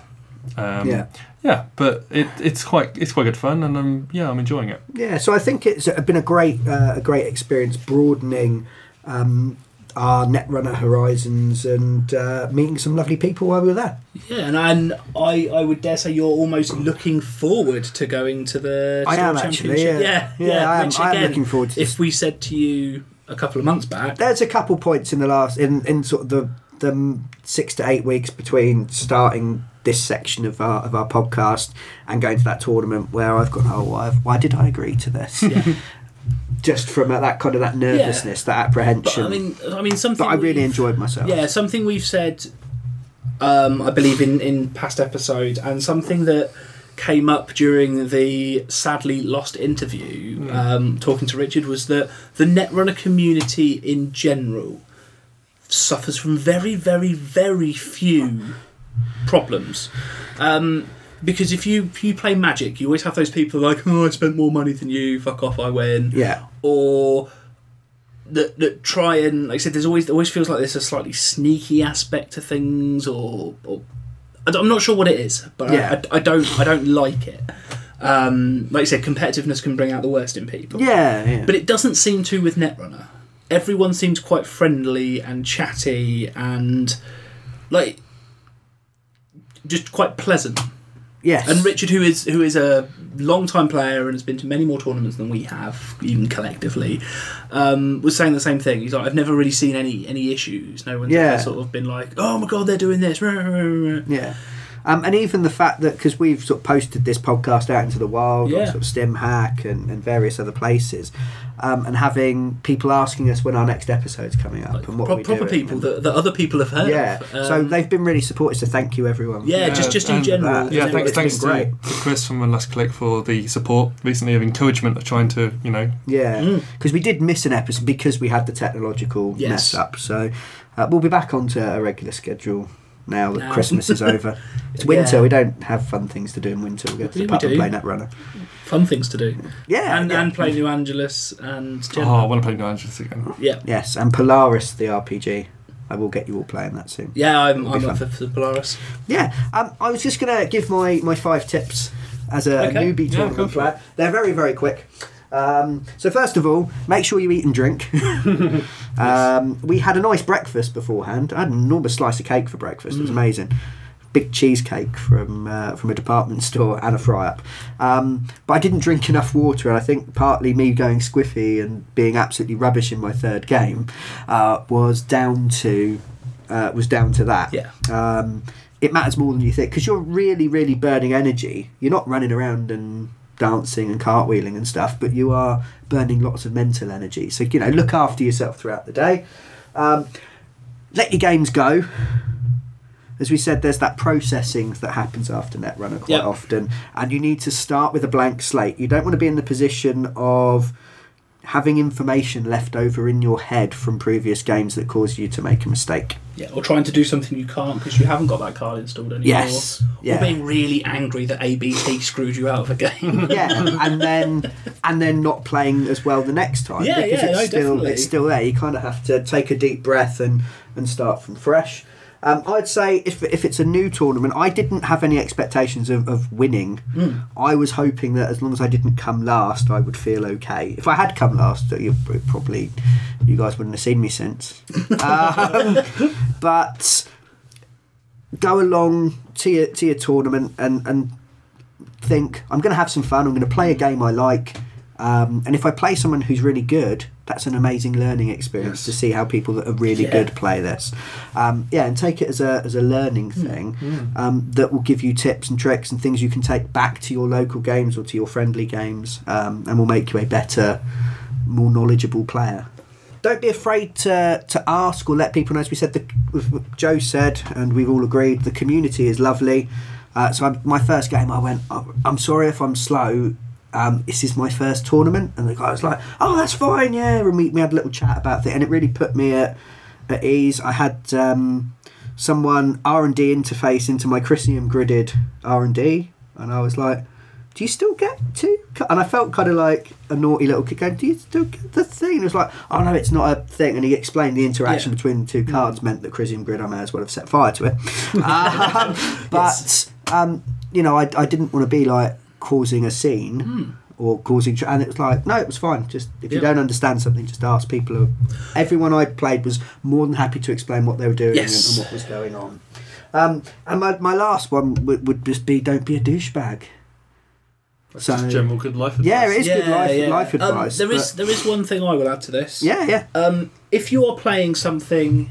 Um, Yeah. Yeah, but it, it's quite it's quite good fun, and I'm yeah I'm enjoying it. Yeah, so I think it's been a great uh, a great experience broadening um, our Netrunner horizons and uh, meeting some lovely people while we were there. Yeah, and, and I, I would dare say you're almost looking forward to going to the I am actually, Championship. yeah. yeah, Yeah, I am- which I am looking forward to If this. we said to you a couple of months back, There's a couple points in the last in, in sort of the the six to eight weeks between starting this section of our of our podcast and going to that tournament where I've gone, oh, why, why did I agree to this? [laughs] Just from that kind of that nervousness, that but apprehension. I mean, I mean something. but I really enjoyed myself. Yeah, something we've said, um, I believe in in past episodes, and something that came up during the sadly lost interview, um, talking to Richard, was that the Netrunner community in general suffers from very, very, very few problems. Um, because if you if you play Magic, you always have those people like, oh, I spent more money than you, fuck off, I win Yeah. or that that try and like I said, there's always there always feels like there's a slightly sneaky aspect to things, or, or I I'm not sure what it is, but Yeah. I, I, don't I don't like it. Um, like I said, competitiveness can bring out the worst in people. Yeah, yeah. But it doesn't seem to with Netrunner. Everyone seems quite friendly and chatty and like just quite pleasant. yes. And Richard, who is who is a long time player and has been to many more tournaments than we have, even collectively, um, was saying the same thing. He's like, I've never really seen any any issues. No one's Yeah. ever sort of been like, oh my god, they're doing this. rah, rah, rah, rah." Yeah. Um, and even the fact that because we've sort of posted this podcast out into the wild on Yeah. sort of StimHack and, and various other places, um, and having people asking us when our next episode's coming up and what Pro- we're proper doing people and- that, that other people have heard. yeah. of. so Um, they've been really supportive. So thank you, everyone. yeah, just just in and general. that- Yeah, thanks, thanks to, great. to Chris from One Last Click for the support recently of encouragement of trying to, you know, Yeah, Mm. because we did miss an episode because we had the technological Yes. mess up. So uh, we'll be back onto a regular schedule now that Now. Christmas is over. [laughs] It's winter. Yeah. We don't have fun things to do in winter. We'll go to the pub and play Netrunner. fun things to do. Yeah, and yeah. and play New Angeles and oh, I want to play New Angeles again. yeah. Yes, and Polaris, the RPG. I will get you all playing that soon. Yeah, I'm, I'm up for, for Polaris. Yeah, um, I was just going to give my, my five tips as a, Okay. newbie Yeah, tournament go for player. They're very, very quick. Um, so, first of all, make sure you eat and drink. [laughs] um, we had a nice breakfast beforehand. I had an enormous slice of cake for breakfast. It was amazing. Big cheesecake from uh, from a department [laughs] store and a fry up. Um, but I didn't drink enough water, and I think partly me going squiffy and being absolutely rubbish in my third game uh, was down to uh, was down to that. Yeah. Um, it matters more than you think because you're really, really burning energy. You're not running around and dancing and cartwheeling and stuff, but you are burning lots of mental energy. So you know, look after yourself throughout the day. Um, let your games go. As we said, there's that processing that happens after Netrunner quite Yep. often, and you need to start with a blank slate. You don't want to be in the position of having information left over in your head from previous games that cause you to make a mistake. Yeah, or trying to do something you can't because you haven't got that card installed anymore. Yes, yeah. Or being really angry that ABT screwed you out of a game. [laughs] yeah, and then and then not playing as well the next time Yeah, because yeah, it's no, still definitely. it's still there. You kind of have to take a deep breath and and start from fresh. Um, I'd say if, if it's a new tournament, I didn't have any expectations of, of winning. Hmm. I was hoping that as long as I didn't come last, I would feel okay. If I had come last, you probably you guys wouldn't have seen me since. [laughs] um, but go along to your to your tournament and and think I'm going to have some fun. I'm going to play a game I like, um, and if I play someone who's really good, that's an amazing learning experience Yes. to see how people that are really Yeah. good play this. Um, yeah, and take it as a as a learning thing um, that will give you tips and tricks and things you can take back to your local games or to your friendly games, um, and will make you a better, more knowledgeable player. Don't be afraid to, to ask or let people know. As we said, the, Joe said, and we've all agreed, the community is lovely. Uh, so I'm, my first game, I went, oh, I'm sorry if I'm slow. Um, this is my first tournament, and the guy was like, "Oh, that's fine, yeah." And we, we had a little chat about it, and it really put me at, at ease. I had um, someone R and D interface into my Crisium gridded R and D, and I was like, "Do you still get two? And I felt kind of like a naughty little kid going, "Do you still get the thing?" And It was like, "Oh no, it's not a thing." And he explained the interaction Yeah. between the two cards meant that Crisium grid I may as well have set fire to it. [laughs] um, but um, you know, I, I didn't want to be like causing a scene. or causing. Tr- and it was like, no, it was fine. Just if you don't understand something, just ask people. Who, everyone I played was more than happy to explain what they were doing Yes. and, and what was going on. Um, and my, my last one would, would just be don't be a douchebag. That's So- just general good life advice. Yeah, it is good life, life Um, advice. there is but- there is one thing I will add to this. yeah, yeah. Um, if you are playing something,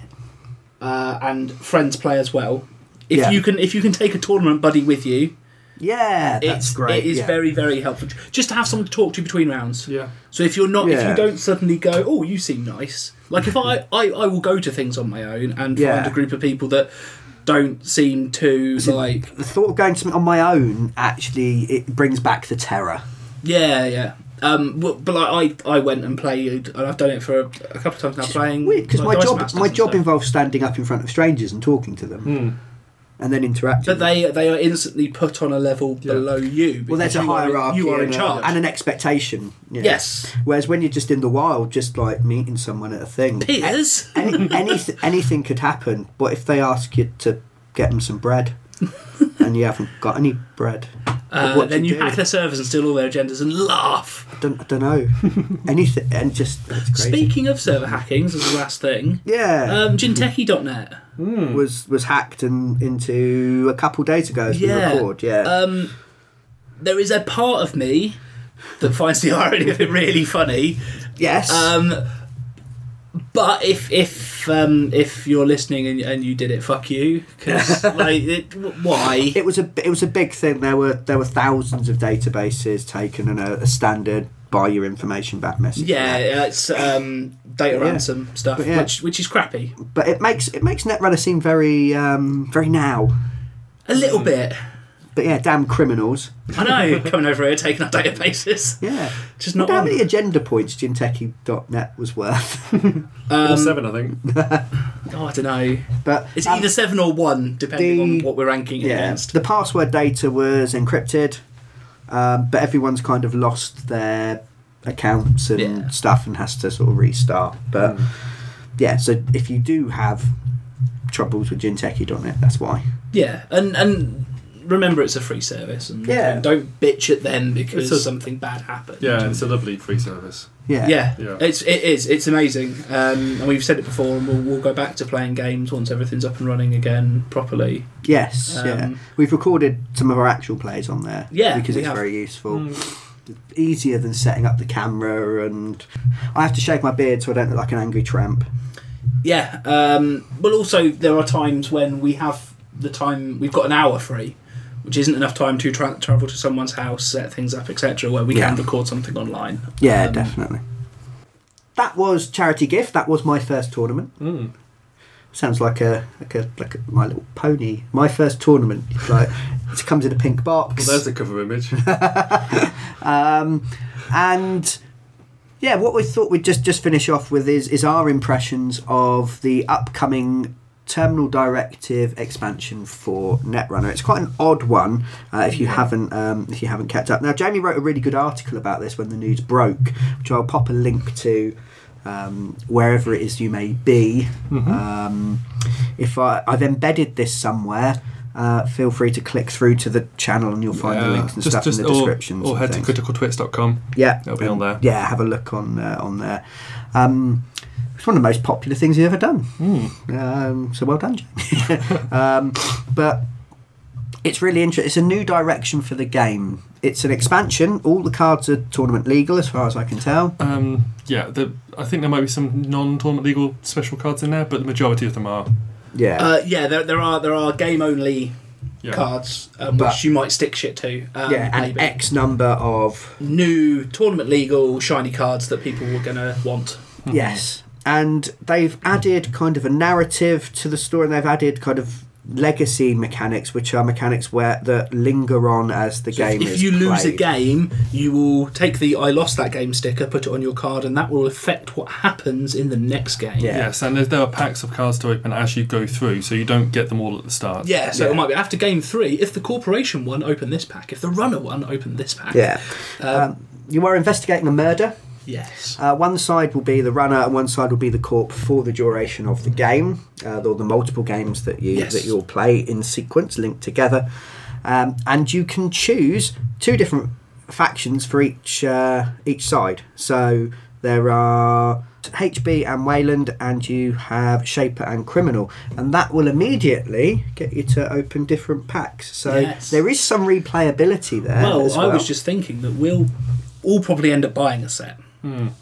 uh, and friends play as well, if Yeah. you can if you can take a tournament buddy with you, Yeah, that's it's great. It is yeah. very very helpful. Just to have someone to talk to between rounds. Yeah. So if you're not, if Yeah. you don't suddenly go, oh, you seem nice. Like if I, [laughs] I, I will go to things on my own and Yeah. find a group of people that don't seem to See, like, the thought of going to something on my own actually it brings back the terror. yeah, yeah. Um, well, but like I, I went and played, and I've done it for a, a couple of times now. Playing Weird because like, my Dice job Masters my and job stuff. involves standing up in front of strangers and talking to them Hmm. And then interact. But they they are instantly put on a level Yeah. below you. well, there's because a you are- hierarchy. You are in charge. and an expectation. yeah. yes, Whereas when you're just in the wild, just like meeting someone at a thing, peers. any, [laughs] anything anything could happen. But if they ask you to get them some bread, [laughs] and you haven't got any bread, Uh, then you do? hack their servers and steal all their agendas and laugh. I don't, I don't know [laughs] anything, and just. Speaking of server hackings, as the last thing, yeah, um, Jinteki.net. was was hacked and into a couple days ago as Yeah. we record. Yeah, Um, there is a part of me that finds the [laughs] irony of it really funny. yes. Um, but if if um, if you're listening and, and you did it, fuck you. Because [laughs] like, it, why? it was a it was a big thing. There were there were thousands of databases taken and a, a standard buy your information back message. Yeah, it's um, data Yeah. ransom stuff, yeah. which which is crappy. but it makes it makes Netrunner seem very um, very now. A little bit. But yeah, damn criminals. I know, [laughs] coming over here taking our databases. Yeah. Just Not not how many agenda points Jinteki.net was worth. [laughs] Or Um, seven, I think. [laughs] oh, I don't know. but It's um, either seven or one, depending the- on what we're ranking yeah, against. the password data was encrypted, um, but everyone's kind of lost their accounts and Yeah. stuff and has to sort of restart. But yeah, so if you do have troubles with Jinteki.net, that's why. Yeah, and and remember it's a free service, and Yeah. don't, don't bitch at them because It's a- something bad happened. Yeah, it's a lovely free service. Yeah. yeah, Yeah. it's it is it's amazing, um, and we've said it before, and we'll, we'll go back to playing games once everything's up and running again properly. Yes. yeah. Um, We've recorded some of our actual plays on there. Yeah, Because we it's have. very useful. Mm. Easier than setting up the camera, and I have to shave my beard so I don't look like an angry tramp. Yeah, um, but also there are times when we have the time we've got an hour free, which isn't enough time to tra- travel to someone's house, set things up, etc., where we can record something online. Yeah, Um, definitely. That was charity gift. That was my first tournament. Mm. Sounds like a like a like a My Little Pony. My first tournament. It's like [laughs] it comes in a pink box. Well, there's the cover image. [laughs] um, and yeah, what we thought we'd just just finish off with is is our impressions of the upcoming terminal directive expansion for Netrunner. It's quite an odd one uh, if you haven't um, if you haven't kept up. Now, Jamie wrote a really good article about this when the news broke, which I'll pop a link to. Um, wherever it is you may be, um, if I, I've embedded this somewhere, uh, feel free to click through to the channel and you'll find the links and stuff in the or- descriptions. Or, head to criticaltwits.com. Yeah, It'll be on there. Yeah, have a look on uh, on there. Um, it's one of the most popular things you've ever done. Mm. Um, so well done, Jamie. [laughs] um, but it's really interesting. It's a new direction for the game. It's an expansion. All the cards are tournament legal, as far as I can tell. Um, yeah, the, I think there might be some non-tournament legal special cards in there, but the majority of them are. Yeah, Uh, yeah, there, there are there are game only Yeah. cards um, But- which you might stick shit to. Um, yeah, and maybe. X number of new tournament legal shiny cards that people were gonna want. Yes. And they've added kind of a narrative to the story, and they've added kind of legacy mechanics, which are mechanics where that linger on as the game if is you lose a game, you will take the "I lost that game" sticker, put it on your card, and that will affect what happens in the next game. Yeah. Yes, and there, there are packs of cards to open as you go through, so you don't get them all at the start. Yeah, so Yeah. it might be after game three. If the corporation one, open this pack. If the runner one, open this pack. Yeah. Um, Um, you are investigating a murder. Yes. Uh, one side will be the runner, and one side will be the corp for the duration of the game, uh, or the multiple games that you Yes. that you'll play in sequence, linked together. Um, and you can choose two different factions for each uh, each side. So there are HB and Wayland, and you have Shaper and Criminal, and that will immediately get you to open different packs. So Yes. there is some replayability there. Well, as I was just thinking that we'll all probably end up buying a set.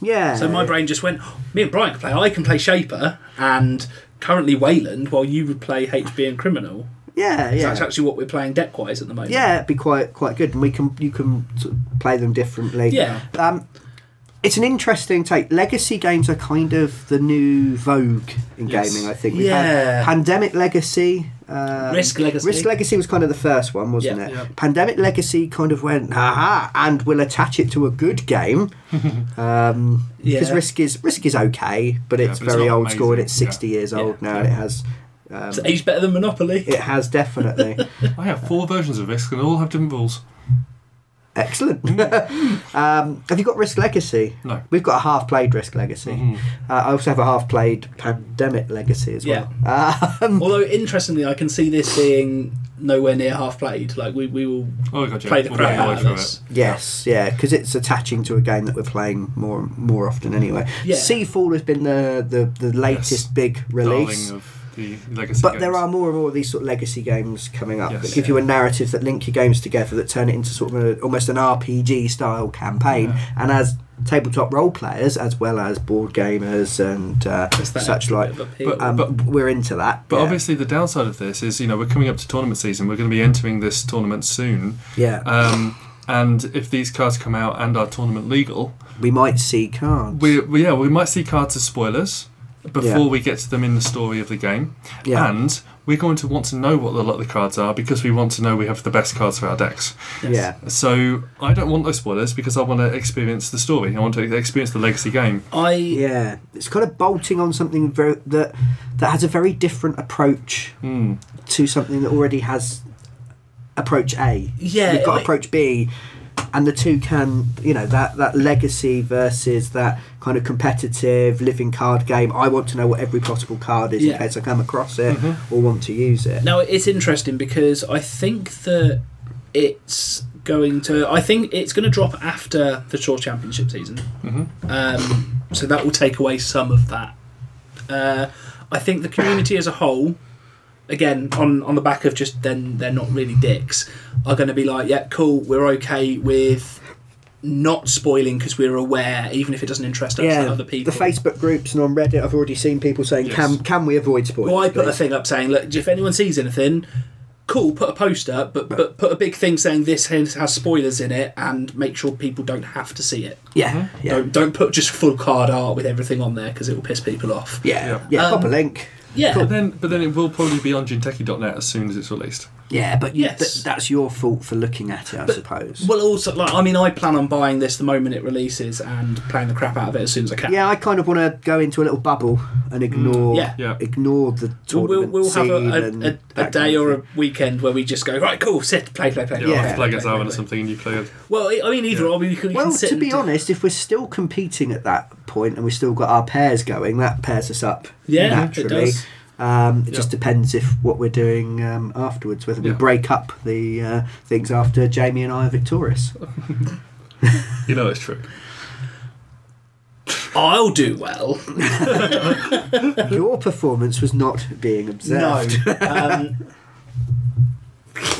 Yeah. So my brain just went, me and Brian can play. I can play Shaper and currently Wayland, while you would play HB and Criminal. yeah, So yeah. That's actually what we're playing deck wise at the moment. Yeah, it'd be quite quite good, and we can you can sort of play them differently. Yeah. Um, it's an interesting take. Legacy games are kind of the new vogue in Yes. gaming. I think we've Yeah. Pandemic Legacy. Um, Risk Legacy. Risk Legacy was kind of the first one, wasn't Yeah. it? Yeah. Pandemic Legacy kind of went, haha, and we'll attach it to a good game. [laughs] um, Because Yeah. Risk is Risk is okay, but it's but very not old school and it's sixty years old Yeah. now, and it has. Um, It's aged better than Monopoly. it has definitely. [laughs] I have four versions of Risk and all have different rules. Excellent. [laughs] um, have you got Risk Legacy? No. We've got a half played Risk Legacy. Mhm. Uh, I also have a half played Pandemic Legacy as well. [laughs] Um, Although interestingly, I can see this being nowhere near half played. Like we, we will Oh, gotcha. play the We'll crap make our way out of through this. yes, yeah, because it's attaching to a game that we're playing more more often anyway. Yeah. Seafall has been the, the, the latest Yes. big release. Darling of the legacy But there are more and more of these sort of legacy games coming up Yes. that give you a narrative that link your games together, that turn it into sort of a, almost an RPG style campaign. Yeah. And as tabletop role players, as well as board gamers and uh, such like, bit of appeal. But- um, we're into that. But yeah. obviously, the downside of this is, you know, we're coming up to tournament season. We're going to be entering this tournament soon. yeah, Um, and if these cards come out and are tournament legal, we might see cards. we, we yeah we might see cards as spoilers before Yeah. we get to them in the story of the game. Yeah. And we're going to want to know what a lot of the cards are because we want to know we have the best cards for our decks. Yeah, So I don't want those spoilers because I want to experience the story. I want to experience the legacy game. I yeah. It's kind of bolting on something very, that that has a very different approach Hmm. to something that already has approach A. Yeah, we've got like- approach B, and the two can, you know, that that legacy versus that kind of competitive living card game. I want to know what every possible card is Yeah. in case I come across it or want to use it. Now it's interesting because I think that it's going to. I think it's going to drop after the Tour Championship season. Mhm. Um, so that will take away some of that. Uh, I think the community as a whole, again on on the back of just then they're not really dicks, are going to be like, yeah, cool, we're okay with not spoiling because we're aware, even if it doesn't interest us, that Yeah, other people. the Facebook groups and on Reddit, I've already seen people saying, Yes. "Can can we avoid spoilers?" Well, I put a thing up saying, look, if anyone sees anything, cool, put a poster, up, but, but put a big thing saying this has, has spoilers in it, and make sure people don't have to see it. Yeah, yeah, Don't don't put just full card art with everything on there because it will piss people off. yeah, Yeah. yeah. Um, pop a link. Yeah, But then, but then it will probably be on Jinteki.net as soon as it's released. Yeah, but you, Yes. th- that's your fault for looking at it, I suppose. Well, also, like, I mean, I plan on buying this the moment it releases and playing the crap out of it as soon as I can. Yeah, I kind of want to go into a little bubble and mm, ignore yeah. Yeah. ignore the We'll, tournament we'll, we'll have a, a, a, a day or a weekend where we just go right, cool, sit, play, play, play. Yeah, Yeah. Play against play, Aaron play, or something and you play it. Well, I mean, either Yeah. or. I mean, you can, you Well, can sit to be do- honest, if we're still competing at that point and we've still got our pairs going, that pairs us up Yeah, it naturally. does. Um, it Yeah. just depends if what we're doing um, afterwards, whether we Yeah. break up the uh, things after Jamie and I are victorious. [laughs] You know it's true. I'll do well. [laughs] Your performance was not being observed. um,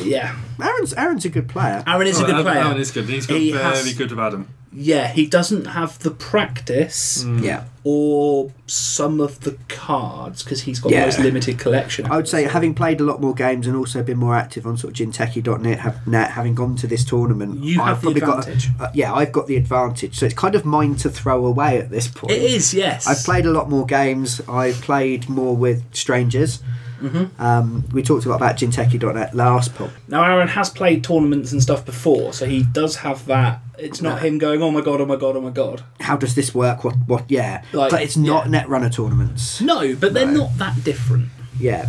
yeah, Aaron's Aaron's a good player. Aaron is a Oh, good Aaron- player. Aaron is good. He's got He very has- good with Adam. Yeah, he doesn't have the practice Yeah. or some of the cards because he's got Yeah. the most limited collection. I would say, having played a lot more games and also been more active on sort of Jinteki.net, have, net, having gone to this tournament, You have the probably got- advantage. uh, yeah, I've got the advantage. So it's kind of mine to throw away at this point. it is, yes. I've played a lot more games. I've played more with strangers. Mm-hmm. Um, we talked a lot about Jinteki.net last pub. Now, Aaron has played tournaments and stuff before, so he does have that. It's not No. him going, "Oh my god, oh my god, oh my god." How does this work? What? What? Yeah, Like, but it's not yeah. Netrunner tournaments. No, but they're No. not that different. Yeah.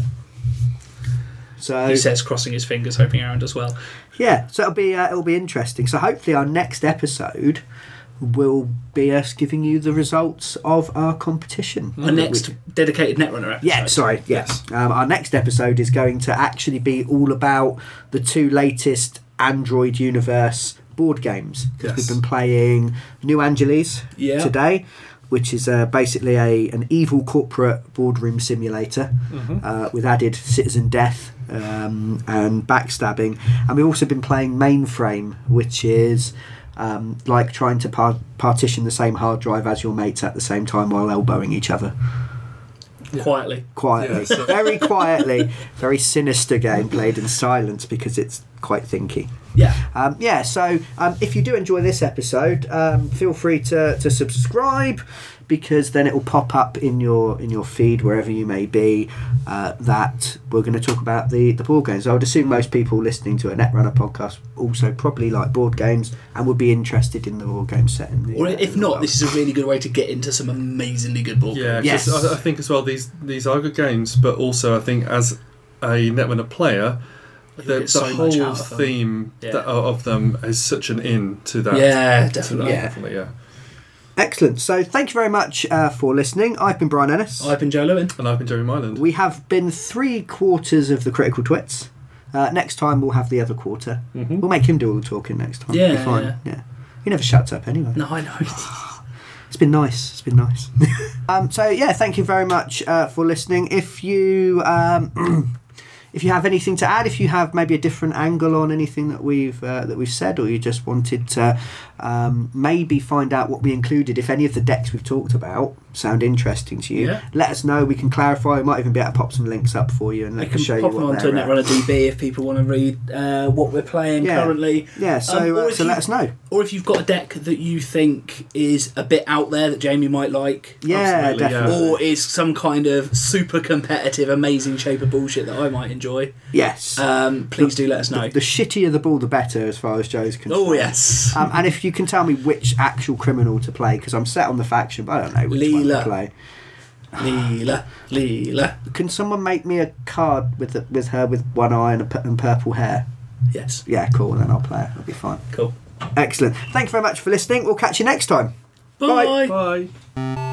So He says, crossing his fingers, hoping Aaron does well. yeah, so it'll be uh, it'll be interesting. So hopefully our next episode will be us giving you the results of our competition. Our next dedicated Netrunner episode. Yeah, sorry. Yes. Um, our next episode is going to actually be all about the two latest Android universe board games because Yes. we've been playing New Angeles Yeah. today, which is uh, basically a an evil corporate boardroom simulator uh, with added citizen death um, and backstabbing, and we've also been playing Mainframe, which is. Um, like trying to par- partition the same hard drive as your mates at the same time while elbowing each other Quietly. quietly, Yeah, so- very quietly, very sinister game played in silence because it's quite thinky. Yeah. Um, yeah, so um, if you do enjoy this episode, um, feel free to, to subscribe because then it will pop up in your in your feed wherever you may be uh, that we're going to talk about the the board games. I would assume most people listening to a Netrunner podcast also probably like board games and would be interested in the board game setting. Or if not, this is a really good way to get into some amazingly good board Yeah, games. because Yes. I, I think as well these these are good games, but also I think as a Netrunner player, You the, the so whole out of them. theme Yeah. that, of them is such an in to that. Yeah, definitely. that, Yeah. definitely, yeah. Excellent. So thank you very much uh, for listening. I've been Brian Ennis. I've been Joe Lewin. And I've been Jerry Myland. We have been three quarters of the critical twits. Uh, next time we'll have the other quarter. Mhm. We'll make him do all the talking next time. Yeah, be fine. yeah. yeah. He never shuts up anyway. No, I know. [laughs] [laughs] It's been nice. It's been nice. [laughs] um, so yeah, thank you very much uh, for listening. If you um, [clears throat] if you have anything to add, if you have maybe a different angle on anything that we've uh, that we've said, or you just wanted to um, maybe find out what we included, if any of the decks we've talked about sound interesting to you, Yeah. let us know. We can clarify. We might even be able to pop some links up for you and let can show pop you them what onto they're at. Netrunner DB if people want to read uh, what we're playing Yeah. currently. Yeah, so Um, or uh, if so you- let us know. Or if you've got a deck that you think is a bit out there that Jamie might like. Yeah, Absolutely, yeah. definitely. Or is some kind of super competitive, amazing shape of bullshit that I might enjoy. Yes. Um, please do let us know. the shittier the ball, the better, as far as Joe's concerned. Oh yes. Um, and if you can tell me which actual criminal to play, because I'm set on the faction, but I don't know which one to play. Leela, Leela. Can someone make me a card with the, with her with one eye and, a, and purple hair? Yes. Yeah, cool. Then I'll play it. It'll be fine. Cool. Excellent. Thank you very much for listening. We'll catch you next time. Bye. Bye. Bye.